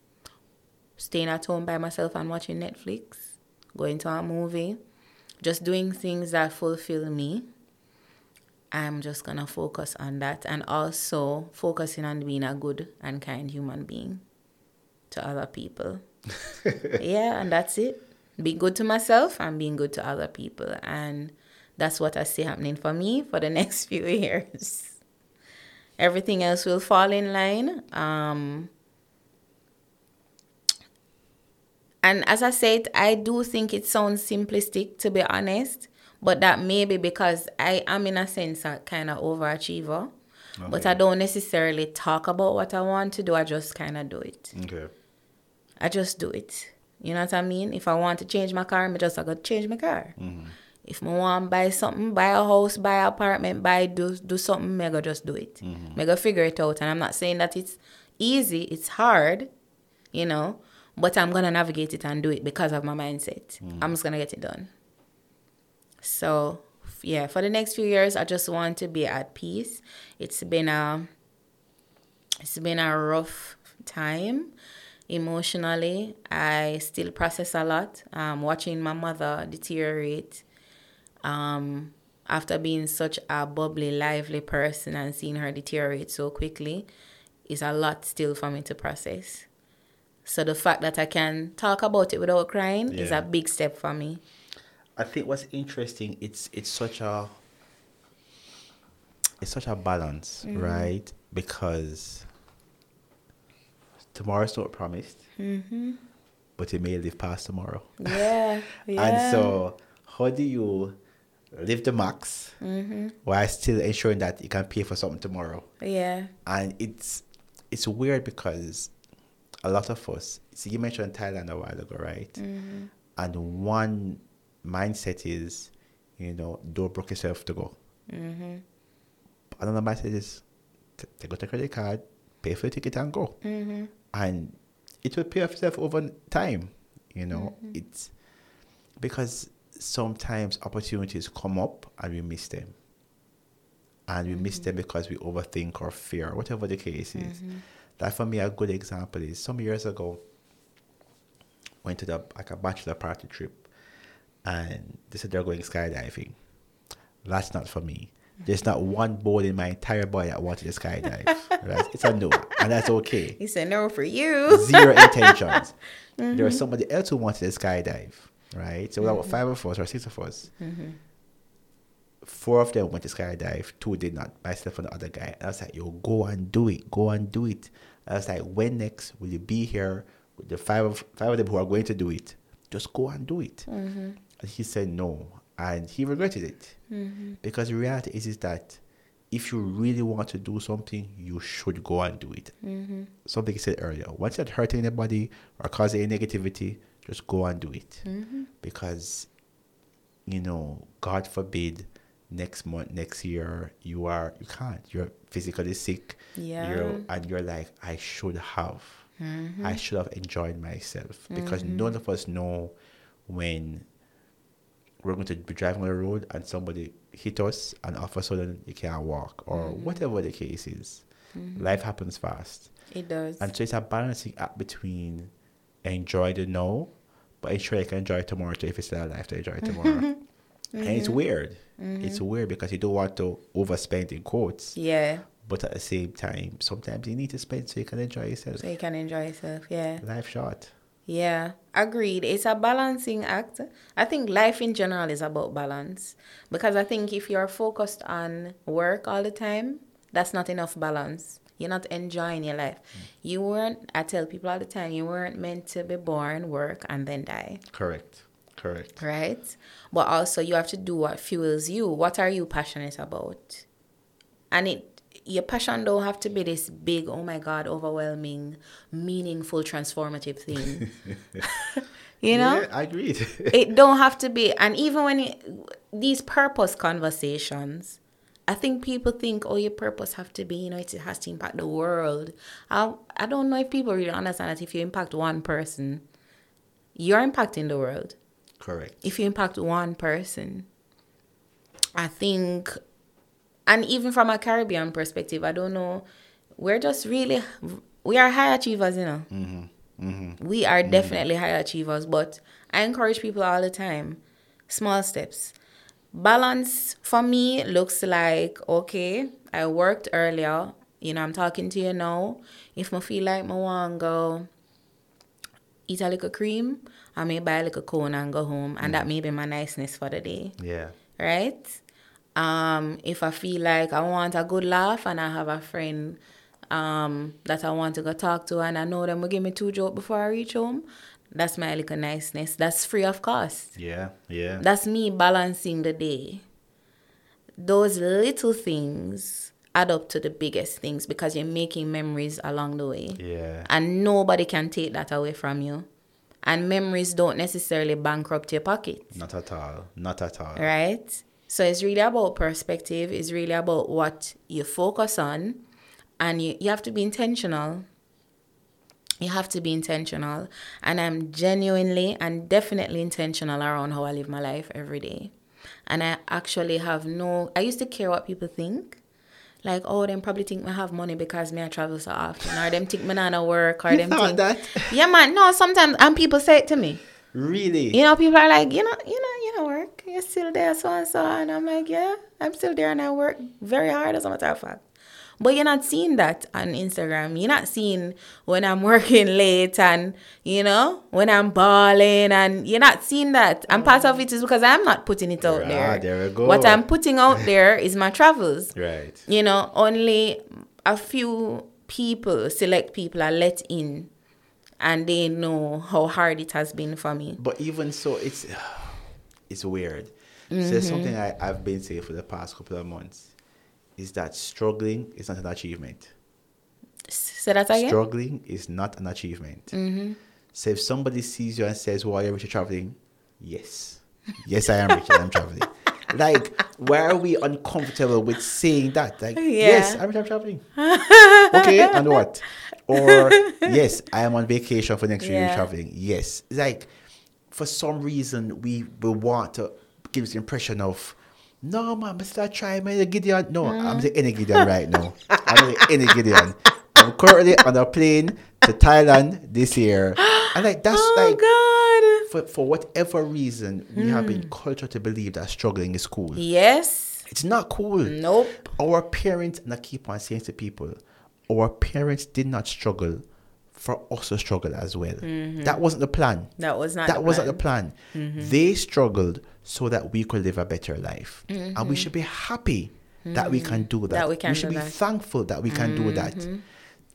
staying at home by myself and watching Netflix, going to a movie, just doing things that fulfill me. I'm just gonna focus on that and also focusing on being a good and kind human being to other people. yeah, and that's it. Be good to myself and being good to other people. And that's what I see happening for me for the next few years. Everything else will fall in line. Um, and as I said, I do think it sounds simplistic to be honest, but that may be because I am in a sense a kind of overachiever. But I don't necessarily talk about what I want to do. I just kind of do it. Okay. I just do it. You know what I mean? If I want to change my car, I just I got change my car. Mm-hmm. If I want to buy something, buy a house, buy an apartment, buy do do something, I go just do it. Mm-hmm. I go figure it out. And I'm not saying that it's easy. It's hard, you know, but I'm gonna navigate it and do it because of my mindset. Mm-hmm. I'm just gonna get it done. So yeah, for the next few years, I just want to be at peace. It's been a it's been a rough time emotionally. I still process a lot. Um, watching my mother deteriorate um, after being such a bubbly, lively person and seeing her deteriorate so quickly is a lot still for me to process. So the fact that I can talk about it without crying is a big step for me. I think what's interesting, it's it's such a it's such a balance, Mm-hmm. right? Because tomorrow's not promised, Mm-hmm. but it may live past tomorrow. Yeah, yeah. And so, how do you live the max Mm-hmm. while still ensuring that you can pay for something tomorrow? yeah, And it's it's weird because a lot of us. See, you mentioned Thailand a while ago, right? Mm-hmm. And one mindset is, you know, don't broke yourself to go. Mm-hmm. Another mindset is, t- take out a credit card, pay for the ticket, and go. Mm-hmm. And it will pay off itself over time. You know, Mm-hmm. it's because sometimes opportunities come up and we miss them. And we miss Mm-hmm. them because we overthink or fear, whatever the case is. That for me, a good example is some years ago, went to the like a bachelor party trip, and they said they're going skydiving. That's not for me. There's not one board in my entire body that wanted to skydive. right? It's a no, and that's okay. He said no for you. Zero intentions. Mm-hmm. There was somebody else who wanted to skydive, right? So there were mm-hmm. five of us or six of us. Mm-hmm. Four of them went to skydive. Two did not. Myself and the other guy. And I was like, "Yo, go and do it. Go and do it." I was like, "When next will you be here with the five of five of them who are going to do it? Just go and do it." He said no, and he regretted it mm-hmm. because the reality is is that if you really want to do something, you should go and do it. Mm-hmm. Something he said earlier. Once you're hurting anybody or causing any negativity, just go and do it. Mm-hmm. Because, you know, God forbid, next month, next year, you are you can't. You're physically sick. Yeah. You're, and you're like, I should have. I should have enjoyed myself because none of us know when we're going to be driving on the road and somebody hit us and all of a sudden you can't walk or mm-hmm. whatever the case is. Mm-hmm. Life happens fast. It does. And so it's a balancing act between enjoy the now, but ensure you can enjoy tomorrow too if it's still alive to enjoy tomorrow. And it's mm-hmm. weird. It's weird because you don't want to overspend in quotes, yeah. but at the same time, sometimes you need to spend so you can enjoy yourself. So you can enjoy yourself. Yeah. Life short. Yeah, agreed. It's a balancing act. I think life in general is about balance because I think if you're focused on work all the time, that's not enough balance. You're not enjoying your life. Mm. You weren't, I tell people all the time, you weren't meant to be born, work, and then die, Correct. Correct. right? But also, you have to do what fuels you. What are you passionate about? And it, your passion don't have to be this big, oh my God, overwhelming, meaningful, transformative thing. you know? Yeah, I agree. it don't have to be and even when it, these purpose conversations i think people think oh your purpose have to be you know it has to impact the world i, I don't know if people really understand that if you impact one person you're impacting the world Correct. if you impact one person i think and even from a caribbean perspective i don't know we're just really we are high achievers you know. Mm-hmm. Mm-hmm. We are mm-hmm. definitely high achievers but i encourage people all the time small steps. Balance for me looks like okay i worked earlier you know i'm talking to you now. If i feel like i want to go eat a little cream i may buy a little cone and go home and that mm. may be my niceness for the day. Yeah. right? Um, if I feel like I want a good laugh and I have a friend um, that I want to go talk to and I know them will give me two jokes before I reach home, that's my little niceness. That's free of cost. Yeah. Yeah. That's me balancing the day. Those little things add up to the biggest things because you're making memories along the way. yeah. And nobody can take that away from you. And memories don't necessarily bankrupt your pocket Not at all. Not at all. right? So it's really about perspective. It's really about what you focus on, and you, you have to be intentional. You have to be intentional, and I'm genuinely and definitely intentional around how I live my life every day. And I actually have no. I used to care what people think. like, oh, them probably think I have money because me I travel so often, or them think me not work, or You them think that? Yeah, man. No, sometimes and people say it to me. Really? You know, people are like, you know, you know, work. You're still there, so and so, and I'm like, yeah, I'm still there, and I work very hard, as a matter of fact. But you're not seeing that on Instagram. You're not seeing when I'm working late and, you know, when I'm balling and you're not seeing that. And part of it is because I'm not putting it out Ah, there. there we go. What I'm putting out there is my travels. Right. You know, only a few people, select people are let in and they know how hard it has been for me. But even so, it's it's weird. So Mm-hmm. there's something I, I've been saying for the past couple of months is that struggling is not an achievement. Say that again? Struggling is not an achievement. Mm-hmm. So if somebody sees you and says, "Why are you traveling?" Yes, yes, I am rich and I'm traveling. Like, why are we uncomfortable with saying that? Like, yes, I'm and traveling. okay, and what? Or yes, I am on vacation for next year Yeah. traveling. Yes, like for some reason we we want to give us the impression of. No man, but start trying man, the Gideon. No, I'm mm. the any Gideon right now. I'm the any Gideon. I'm currently on a plane to Thailand this year. And like that's oh like God. for, for whatever reason, we have been hmm. cultured to believe that struggling is cool. Yes. It's not cool. Nope. Our parents, and I keep on saying to people, our parents did not struggle for us to struggle as well. Mm-hmm. That wasn't the plan. That was not. that the wasn't the plan. plan. They struggled so that we could live a better life. And we mm-hmm. should be happy that we can do that. That we can We should be that. thankful that we can do that.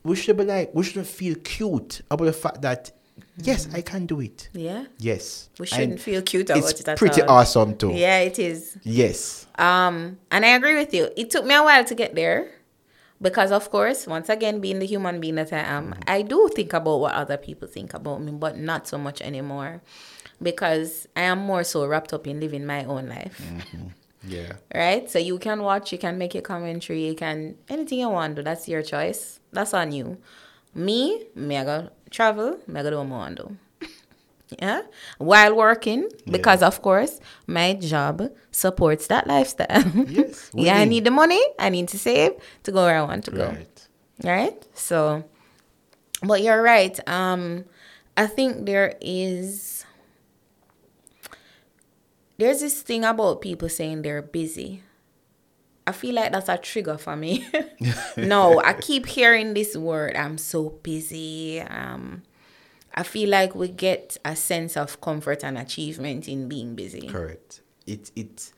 We should be like, we shouldn't feel cute about the fact that, yes, I can do it. Yeah. Yes. We shouldn't And feel cute about It's it at pretty all. awesome too. Yeah, it is. Yes. Um, and I agree with you. It took me a while to get there because, of course, once again, being the human being that I am, mm-hmm. I do think about what other people think about me, but not so much anymore because I am more so wrapped up in living my own life. Mm-hmm. Yeah. Right? So you can watch, you can make your commentary, you can anything you want to do. That's your choice. That's on you. Me, me I go travel, me I go do what I want to do. Yeah. While working, because of course my job supports that lifestyle. Yes, yeah, I need the money. I need to save to go where I want to go. Right. Right? So but you're right. Um I think there is there's this thing about people saying they're busy. I feel like that's a trigger for me. no, I keep hearing this word. I'm so busy. Um, I feel like we get a sense of comfort and achievement in being busy. Correct. It it.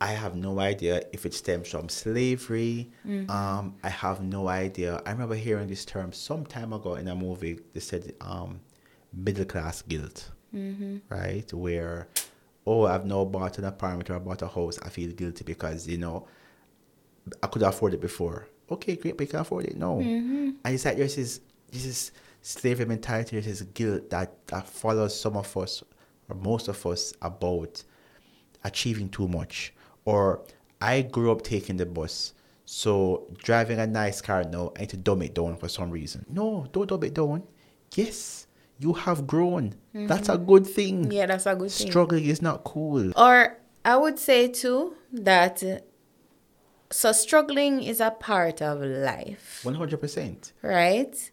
I have no idea if it stems from slavery. Um, I have no idea. I remember hearing this term some time ago in a movie. They said um, middle class guilt, right? Where, oh, I've now bought an apartment or I bought a house. I feel guilty because you know I could afford it before. Okay, great, but you can afford it. No, and it's like this this is slavery mentality. This guilt that that follows some of us or most of us about achieving too much. Or I grew up taking the bus, so driving a nice car now, I need to dumb it down for some reason. No, don't dumb it down. Yes, you have grown. That's a mm-hmm. good thing. Yeah, that's a good thing. Struggling is not cool. Or I would say too that so struggling is a part of life, One hundred percent. right?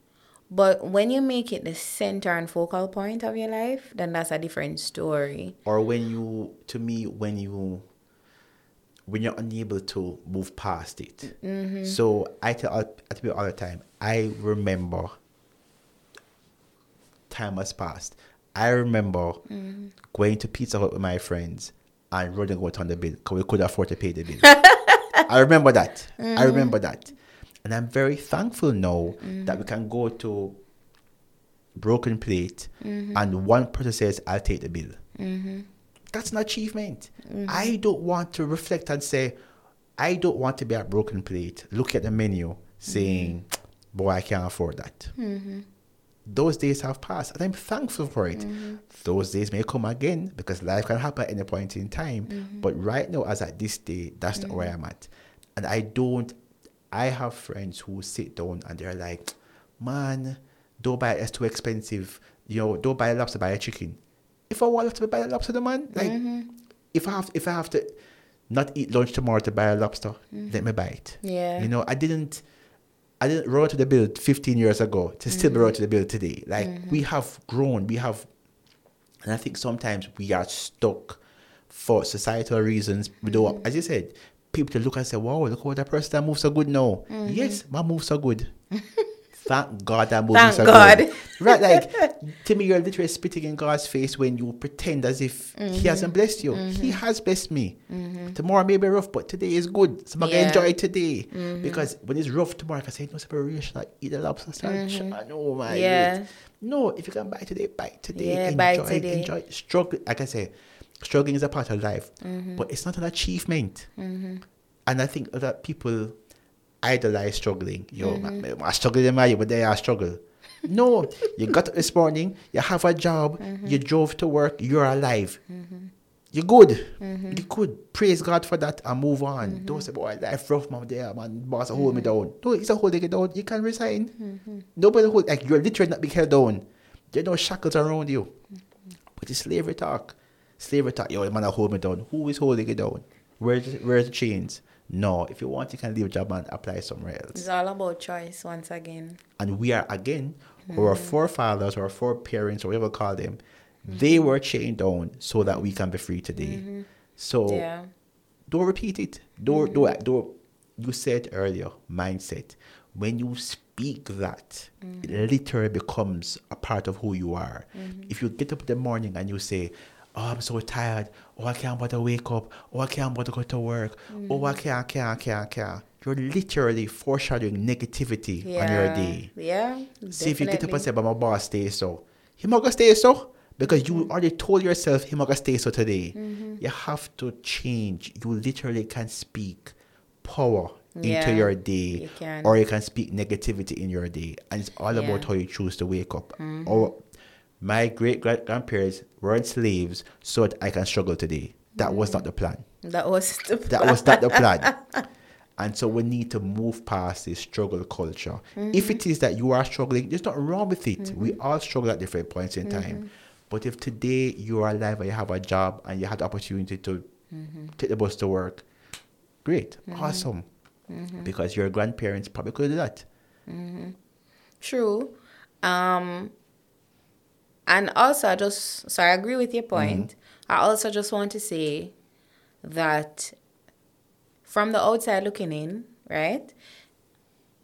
But when you make it the center and focal point of your life, then that's a different story. Or when you, to me, when you, when you're unable to move past it. Mm-hmm. So I tell, I tell people all the time. I remember time has passed. I remember mm-hmm. going to Pizza Hut with my friends and running out on the bill because we could afford to pay the bill. I remember that. I remember that. Mm-hmm. And I'm very thankful now that we mm-hmm. can go to Broken Plate mm-hmm. and one person says, I'll take the bill. Mm-hmm. That's an achievement. I don't want to reflect and say, I don't want to be at Broken Plate, look at the menu saying, boy, I can't afford that. Those days have passed and I'm thankful for it. Those days may come again because life can happen at any point in time. But right now, as at this day, that's not where I'm at. And I don't, I have friends who sit down and they're like, man, don't buy it, it's too expensive. You know, don't buy a lobster, buy a chicken. If I want to buy a lobster, the man, like, mm-hmm. if I have, if I have to, not eat lunch tomorrow to buy a lobster. Mm-hmm. Let me buy it. Yeah. You know, I didn't I didn't roll to the bill 15 years ago to still be roll mm-hmm. to the bill today. Like we have grown, we have and I think sometimes we are stuck for societal reasons. We don't as you said, people to look and say, Wow, look how that person that moves so good now. Yes, my move so good. Thank God that moving Thank so God. good. Right, like to me, you're literally spitting in God's face when you pretend as if He Mm-hmm. hasn't blessed you. He has blessed me. Tomorrow may be rough, but today is good. So I'm Yeah. Mm-hmm. gonna enjoy today. Because when it's rough tomorrow, I can say no separation, like eat a lobster sandwich. I know my Mm-hmm. Yeah. youth. No, if you can buy today, buy today. Yeah, enjoy, buy today. enjoy. Struggle like I say, struggling is a part of life. Mm-hmm. But it's not an achievement. Mm-hmm. And I think that people idolize struggling. Yo, Mm-hmm. I struggle in my but they are struggle. No, you got up this morning, you have a job, Mm-hmm. you drove to work, you're alive. Mm-hmm. You're good. Mm-hmm. You could praise God for that and move on. Don't say, boy, life rough, man, there, man, boss, hold me down. No, it's a holding you down. You can resign. Nobody hold, like, you're literally not being held down. There are no shackles around you. But it's slavery talk. Slavery talk, yo, man, hold me down. Who is holding you down? Where's, where's the chains? No, if you want, you can leave a job and apply somewhere else. It's all about choice once again. And we are, again, Mm-hmm. our forefathers, our foreparents, or whatever you call them, they were chained down so that we can be free today. So Mm-hmm. Yeah. don't repeat it. Don't, don't, don't. You said earlier, mindset. When you speak that, it literally becomes a part of who you are. If you get up in the morning and you say, Oh, I'm so tired. Oh, I can't bother wake up. Oh, I can't bother go to work. Oh, I can't, can't, can't, can't. You're literally foreshadowing negativity Yeah. on your day. Yeah. See if you get up and say, but my boss stay so. He go stay so. Because you already told yourself he go stay so today. Mm-hmm. You have to change. You literally can speak power Yeah, into your day. you. Or you can speak negativity in your day. And it's all about Yeah. Mm-hmm. how you choose to wake up. Or my great grandparents weren't slaves so that I can struggle today. That was not the plan. That was the That was not the plan. And so we need to move past this struggle culture. Mm-hmm. If it is that you are struggling, there's nothing wrong with it. We mm-hmm. all struggle at different points in time. Mm-hmm. But if today you are alive and you have a job and you had the opportunity to take the bus to work, great, awesome. Because your grandparents probably could do that. True. Um, and also, I just, so I agree with your point. I also just want to say that from the outside looking in, right,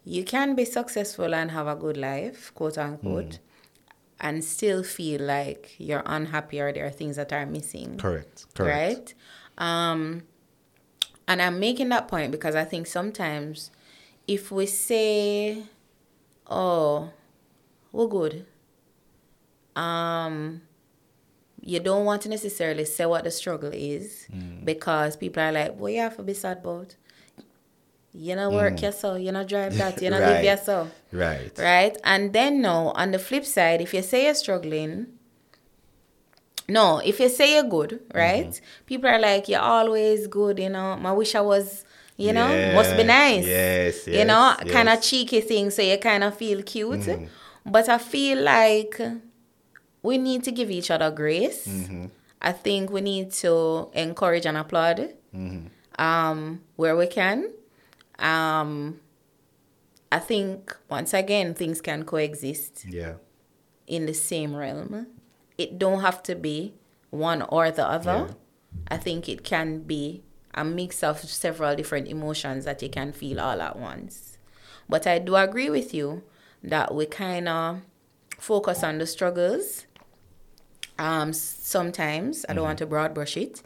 you can be successful and have a good life, quote unquote, and still feel like you're unhappy or there are things that are missing. Correct. Correct. Right? Um, and I'm making that point because I think sometimes if we say, oh, we're good, um, you don't want to necessarily say what the struggle is because people are like, well, you have to be sad about. You know, work yourself, you know, drive that, you know, live Right. yourself. Right. Right? And then no, on the flip side, if you say you're struggling, no, if you say you're good, right? Mm-hmm. People are like, you're always good, you know. I wish I was, you know, must be nice. Yes, You know, yes, kind of cheeky thing, so you kind of feel cute. Mm-hmm. But I feel like we need to give each other grace. Mm-hmm. I think we need to encourage and applaud Mm-hmm. um, where we can. Um, I think once again things can coexist Yeah. in the same realm. It don't have to be one or the other. Yeah. I think it can be a mix of several different emotions that you can feel all at once. But I do agree with you that we kind of focus on the struggles. Um, sometimes I don't want to broad brush it.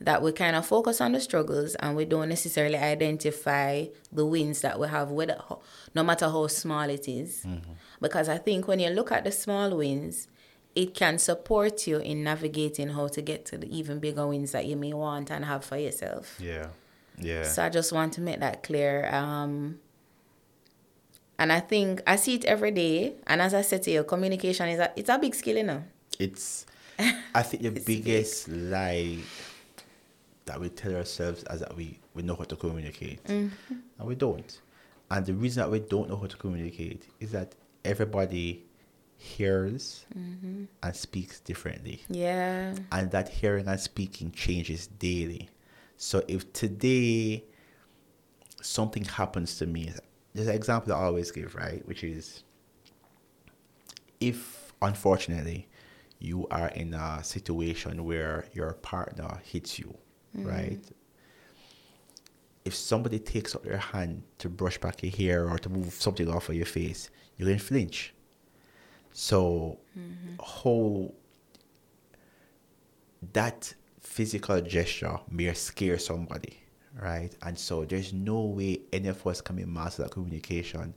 That we kind of focus on the struggles and we don't necessarily identify the wins that we have, whether no matter how small it is. Because I think when you look at the small wins, it can support you in navigating how to get to the even bigger wins that you may want and have for yourself. Yeah. Yeah. So I just want to make that clear. Um, and I think I see it every day. And as I said to you, communication is a it's a big skill, you know. it's I think the biggest lie that we tell ourselves is that we, we know how to communicate. Mm-hmm. And we don't. And the reason that we don't know how to communicate is that everybody hears mm-hmm. and speaks differently. Yeah. And that hearing and speaking changes daily. So if today something happens to me, there's an example I always give, right? Which is if unfortunately you are in a situation where your partner hits you, mm. right? If somebody takes up their hand to brush back your hair or to move something off of your face, you're going to flinch. So, mm-hmm. how that physical gesture may scare somebody, right? And so there's no way any of us can be master that communication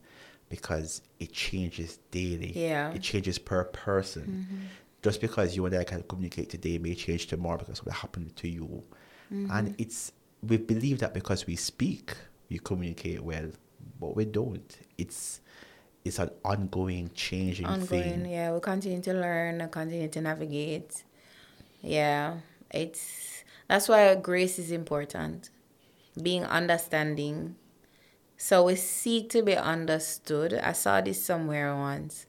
because it changes daily. Yeah. It changes per person. Mm-hmm. Just because you and I can communicate today may change tomorrow because what happened to you. And mm-hmm. it's we believe that because we speak, we communicate well, but we don't. It's it's an ongoing changing ongoing thing. yeah we continue to learn and continue to navigate yeah it's that's why grace is important being understanding so we seek to be understood i saw this somewhere once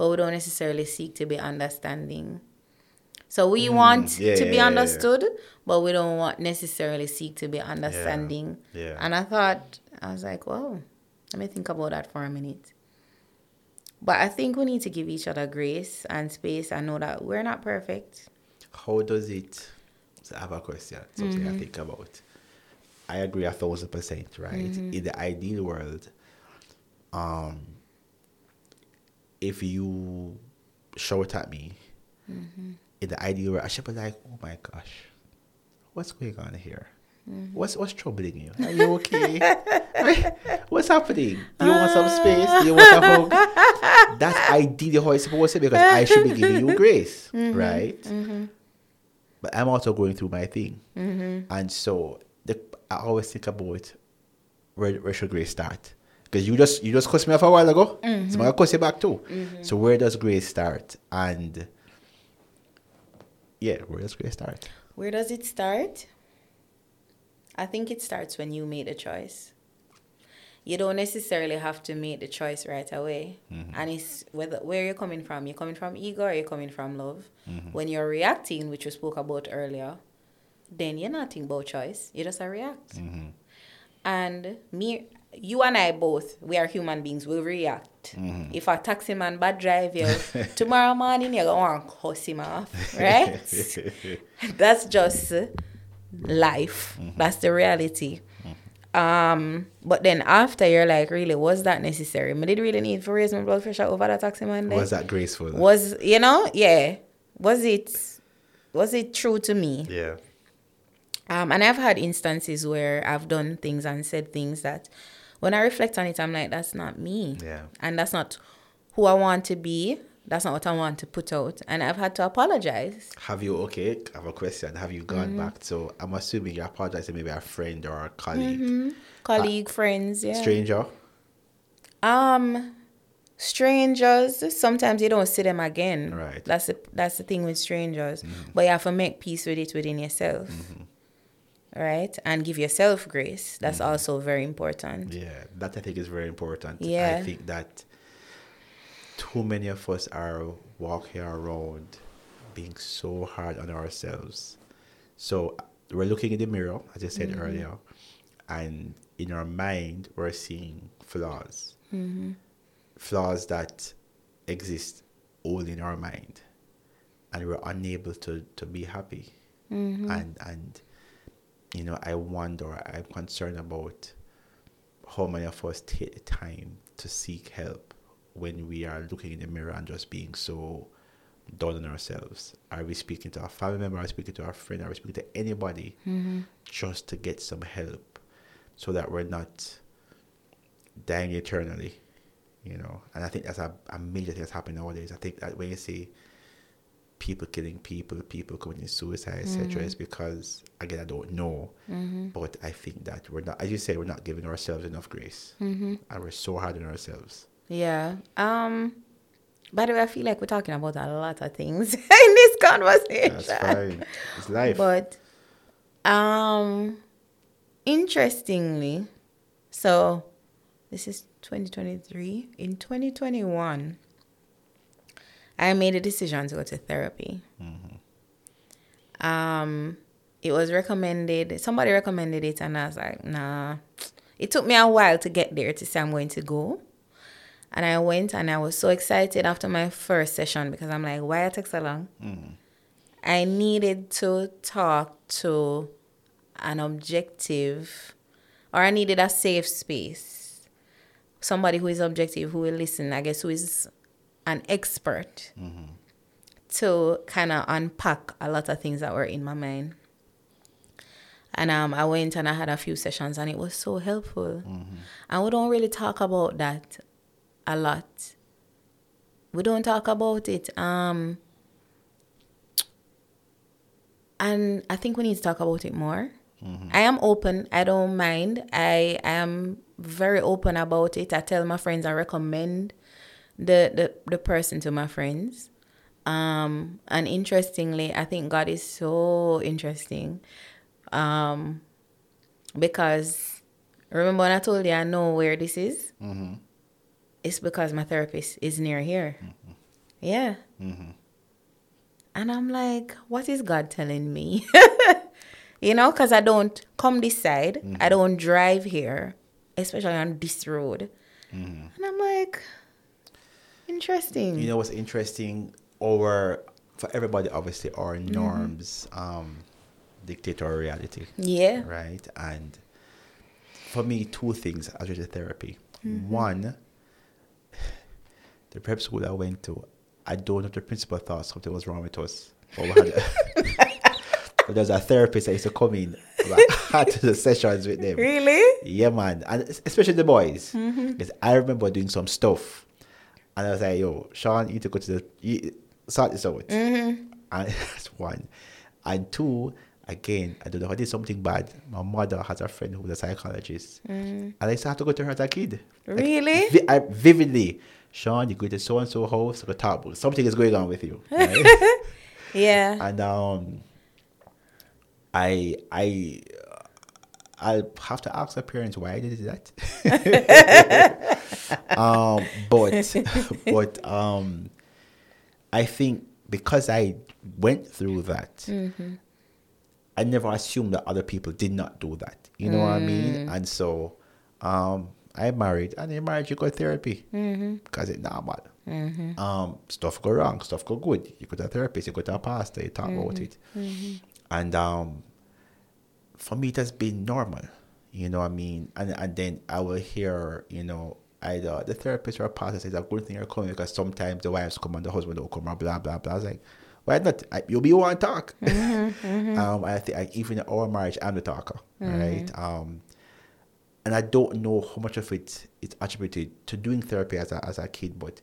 but we don't necessarily seek to be understanding so we want Mm, yeah, to yeah, be yeah, yeah. understood but we don't want necessarily seek to be understanding yeah. and i thought i was like whoa let me think about that for a minute but I think we need to give each other grace and space and know that we're not perfect. How does it? So I have a question. Something Mm-hmm. I think about. I agree a thousand percent. Right. Mm-hmm. In the ideal world, um, if you shout at me, Mm-hmm. in the ideal world, I should be like, "Oh my gosh, what's going on here? Mm-hmm. What's what's troubling you? Are you okay? what's happening? Do you want some space? Do you want a hug?" That's ideally how it's supposed to be because I should be giving you grace, Mm-hmm. right? But I'm also going through my thing, and so the, I always think about where where should grace start? Because you just you just cussed me off a while ago, mm-hmm. so I'm gonna cuss you back too. Mm-hmm. So where does grace start? And yeah, where does grace start? Where does it start? I think it starts when you make a choice. You don't necessarily have to make the choice right away. Mm-hmm. And it's whether where you're coming from. You're coming from ego or you're coming from love. When you're reacting, which we spoke about earlier, then you're not thinking about choice. You just react. And me you and I both, we are human beings, we react. If a taxi man bad drive you, tomorrow morning you're going to cuss him off, right? That's just life. That's the reality. Um, but then after you're like, really, was that necessary? I did really need to raise my blood pressure over that taxi man. then? Was that graceful? Was you know, yeah. Was it was it true to me? yeah. Um, and I've had instances where I've done things and said things that when I reflect on it, I'm like, that's not me. Yeah. And that's not who I want to be. That's not what I want to put out. And I've had to apologize. Have you okay? I have a question. Have you gone Mm-hmm. back? So I'm assuming you apologize to maybe a friend or a colleague, Mm-hmm. Colleague, friends, yeah. stranger. Um, strangers. Sometimes you don't see them again. Right. Mm-hmm. That's the that's the thing with strangers. But you have to make peace with it within yourself. Right, and give yourself grace. That's Mm-hmm. also very important. Yeah, that I think is very important. Yeah. I think that too many of us are walking around being so hard on ourselves. So we're looking in the mirror, as I said Mm-hmm. earlier, and in our mind we're seeing flaws. Mm-hmm. Flaws that exist only in our mind. And we're unable to, to be happy. Mm-hmm. And and you know, I wonder, I'm concerned about how many of us take the time to seek help when we are looking in the mirror and just being so down on ourselves. Are we speaking to our family member? Are we speaking to our friend? Are we speaking to anybody mm-hmm. just to get some help so that we're not dying eternally? You know, and I think that's a, a major thing that's happening nowadays. I think that when you see people killing people, people committing suicide, etc., is because again I don't know, but I think that we're not, as you say, we're not giving ourselves enough grace, and we're so hard on ourselves. Yeah. Um. By the way, I feel like we're talking about a lot of things in this conversation. That's fine. It's life. But um interestingly, so this is 2023. In 2021, I made a decision to go to therapy. Um it was recommended. Somebody recommended it, and I was like, nah. It took me a while to get there to say I'm going to go. And I went and I was so excited after my first session because I'm like, why it takes so long? I needed to talk to an objective, or I needed a safe space. Somebody who is objective, who will listen, I guess, who is an expert to kind of unpack a lot of things that were in my mind. And um, I went and I had a few sessions, and it was so helpful. And we don't really talk about that a lot. We don't talk about it. Um, and I think we need to talk about it more. I am open. I don't mind. I am very open about it. I tell my friends. I recommend the the, the person to my friends. Um, and interestingly, I think God is so interesting. Um, because remember when I told you I know where this is? Mm-hmm. It's because my therapist is near here. Mm-hmm. Yeah. Mm-hmm. And I'm like, what is God telling me? you know, because I don't come this side, I don't drive here, especially on this road. And I'm like, interesting. You know what's interesting? Our for everybody, obviously, our mm-hmm. norms um, dictate our reality, yeah. right? And for me, two things as with the therapy. Mm-hmm. One, the prep school I went to, I don't know if the principal thought something was wrong with us. But we had, but there's a therapist that used to come in like, had the sessions with them. Really? Yeah, man, and especially the boys, mm-hmm. because I remember doing some stuff, and I was like, "Yo, Sean, you need to go to the you, sort this out." And that's one, and two. Again, I don't know. if I did something bad. My mother has a friend who's a psychologist, and I used to have to go to her as a kid. Like, Really? vi- I, vividly, Sean, you go to so and so house, go talk about something is going on with you. Right? Yeah. and um, I I I'll have to ask the parents why they did that. um, but but um, I think because I went through that, I never assumed that other people did not do that. You know what I mean? And so um, I married, and in marriage you go therapy because it's normal. Um, stuff go wrong, stuff go good. You go to a therapist, you go to a pastor, you talk about it, and um, for me it has been normal. You know what I mean? And and then I will hear, you know, either the therapist or a pastor says a good thing you're coming because sometimes the wives come and the husband don't come or blah blah blah. I was like, why not? I, you'll be one talk. um, I think I, even in our marriage, I'm the talker, right? Um, and I don't know how much of it is attributed to doing therapy as a as a kid, but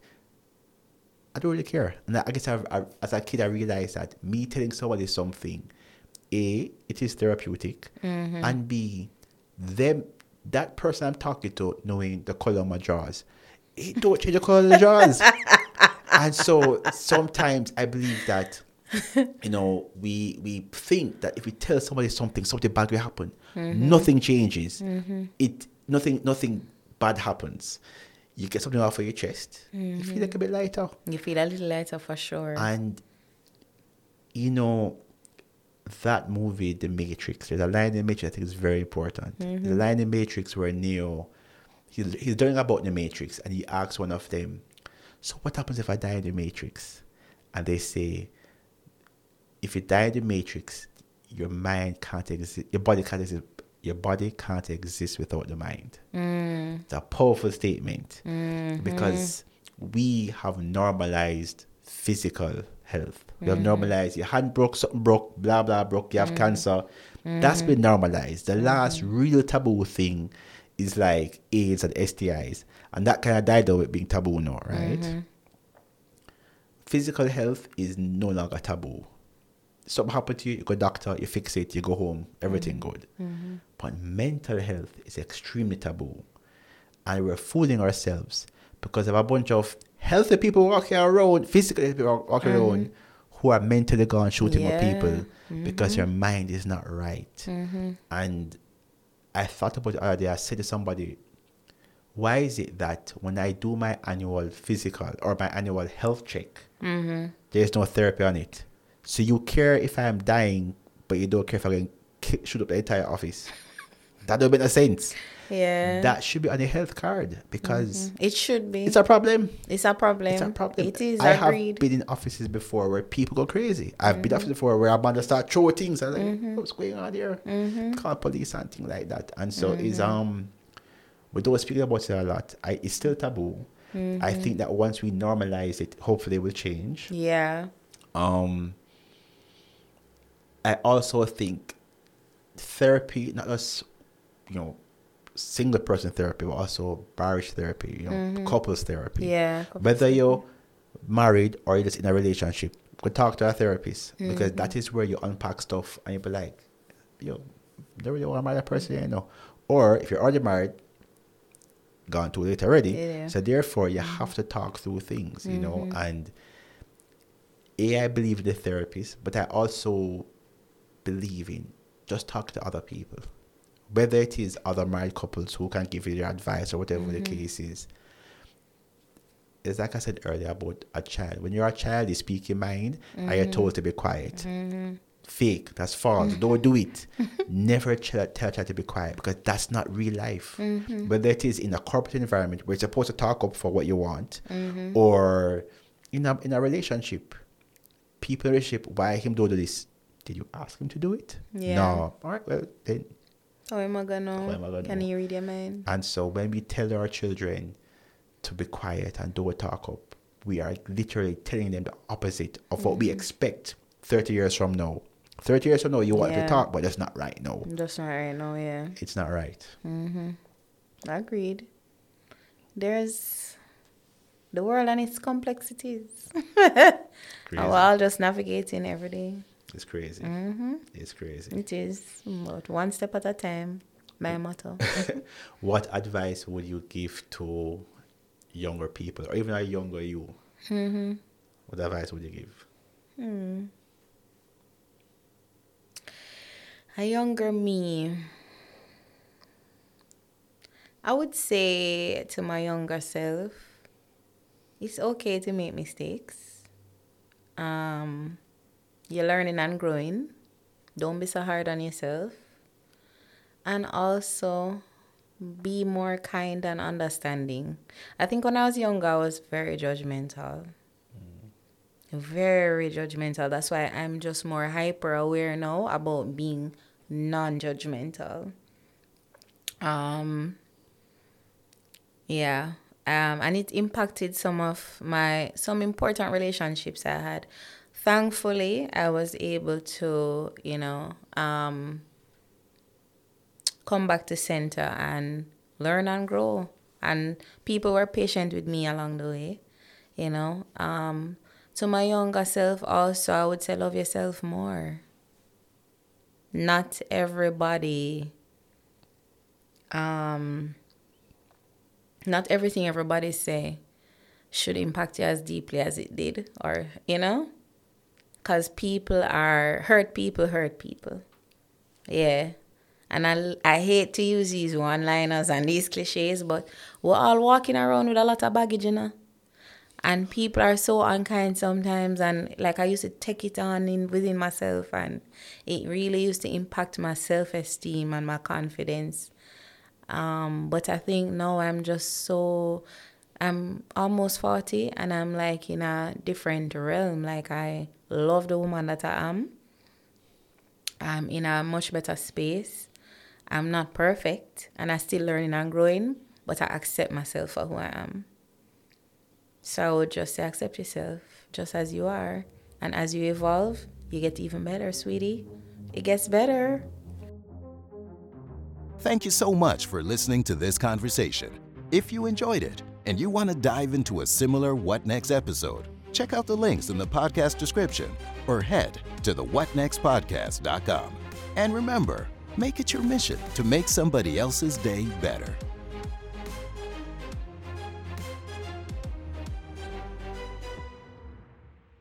I don't really care. And I I guess I've, i as a kid, I realized that me telling somebody something, a, it is therapeutic, mm-hmm. and b, them that person I'm talking to knowing the color of my jaws, it don't change the color of the jaws. and so sometimes I believe that you know we we think that if we tell somebody something, something bad will happen. Mm-hmm. Nothing changes. Mm-hmm. It nothing nothing bad happens. You get something off of your chest. You feel like a bit lighter. You feel a little lighter for sure. And you know that movie, The Matrix. There's a line in The Matrix I think is very important. The mm-hmm. line in Matrix where Neo, he's he's learning about the Matrix, and he asks one of them, "So what happens if I die in the Matrix?" And they say, "If you die in the Matrix, your mind can't exist. Your body can't exist. Your body can't exist without the mind." Mm. It's a powerful statement mm-hmm. because we have normalized physical health. We have mm-hmm. normalized your hand broke, something broke, blah blah broke, you have mm-hmm. cancer. That's mm-hmm. been normalized. The last real taboo thing is like AIDS and STIs. And that kind of died out with being taboo now, right? Physical health is no longer taboo. Something happened to you, you go doctor, you fix it, you go home, everything good. But mental health is extremely taboo. And we're fooling ourselves because of a bunch of healthy people walking around, physically people walking around, mm-hmm. who are mentally gone shooting Yeah. people because mm-hmm. your mind is not right. Mm-hmm. And I thought about it the other day. I said to somebody, why is it that when I do my annual physical or my annual health check, there's no therapy on it? So you care if I'm dying but you don't care if I can shoot up the entire office. that don't make no sense. Yeah. That should be on the health card because it should be. it's a problem. It's a problem. It's a problem. It is. I agreed. have been in offices before where people go crazy. I've Mm-hmm. been in offices before where I'm going to start throwing things. I'm like, what's going on here? Mm-hmm. Call police and things like that. And so it's um, we don't speak about it a lot. I, it's still taboo. I Mm-hmm. think that once we normalize it, hopefully it will change. yeah. Um, I also think therapy, not just you know, single person therapy, but also marriage therapy, you know, couples therapy. Mm-hmm. Yeah. Whether you're married or you're just in a relationship, go talk to a therapist because Mm-hmm. that is where you unpack stuff and you be like, yo, don't really want to marry that person, you know. Or if you're already married, gone too late already. Yeah. Mm-hmm. So therefore, you have to talk through things, you know. And a, I believe in the therapist, but I also believe in just talk to other people, whether it is other married couples who can give you their advice or whatever the mm-hmm. case is. It's like I said earlier about a child. When you're a child, you speak your mind and you're told to be quiet. Mm-hmm. Fake, that's false. Don't do it. Never tell, tell a child to be quiet because that's not real life. Mm-hmm. Whether it is in a corporate environment where you're supposed to talk up for what you want, or in a in a relationship, people in a relationship, why him do this? Did you ask him to do it? Yeah. No. All right. Well, then How am I gonna? How am I gonna Can know? you read your mind? and so when we tell our children to be quiet and do a talk up, we are literally telling them the opposite of what Mm-hmm. we expect 30 years from now. 30 years from now, you want Yeah. to talk, but that's not right now. That's not right now. Yeah. It's not right. Mm-hmm. Agreed. There's the world and its complexities. Crazy. We're all just navigating every day. It's crazy. Mm-hmm. It's crazy. It is, but one step at a time. My motto. What advice would you give to younger people or even a younger you? mm-hmm. What advice would you give? A younger me. I would say to my younger self, it's okay to make mistakes. Um, you're learning and growing. Don't be so hard on yourself. And also be more kind and understanding. I think when I was younger, I was very judgmental. Very judgmental. That's why I'm just more hyper aware now about being non judgmental. Um, yeah. Um, and it impacted some of my some important relationships I had. Thankfully, I was able to, you know, um, come back to center and learn and grow. And people were patient with me along the way, you know. Um, to my younger self, also, I would say love yourself more. Not everybody, um, not everything everybody say should impact you as deeply as it did, or, you know? Because people are, hurt people hurt people. Yeah. And I, I hate to use these one liners and these cliches, but we're all walking around with a lot of baggage, you know? And people are so unkind sometimes. And like I used to take it on in within myself, and it really used to impact my self esteem and my confidence. Um, but I think now I'm just so, I'm almost 40 and I'm like in a different realm. Like I love the woman that I am. I'm in a much better space. I'm not perfect and I'm still learning and growing, but I accept myself for who I am. So I would just say accept yourself just as you are. And as you evolve, you get even better, sweetie. It gets better. Thank you so much for listening to this conversation. If you enjoyed it and you want to dive into a similar What Next episode, check out the links in the podcast description or head to the whatnextpodcast.com. And remember, make it your mission to make somebody else's day better.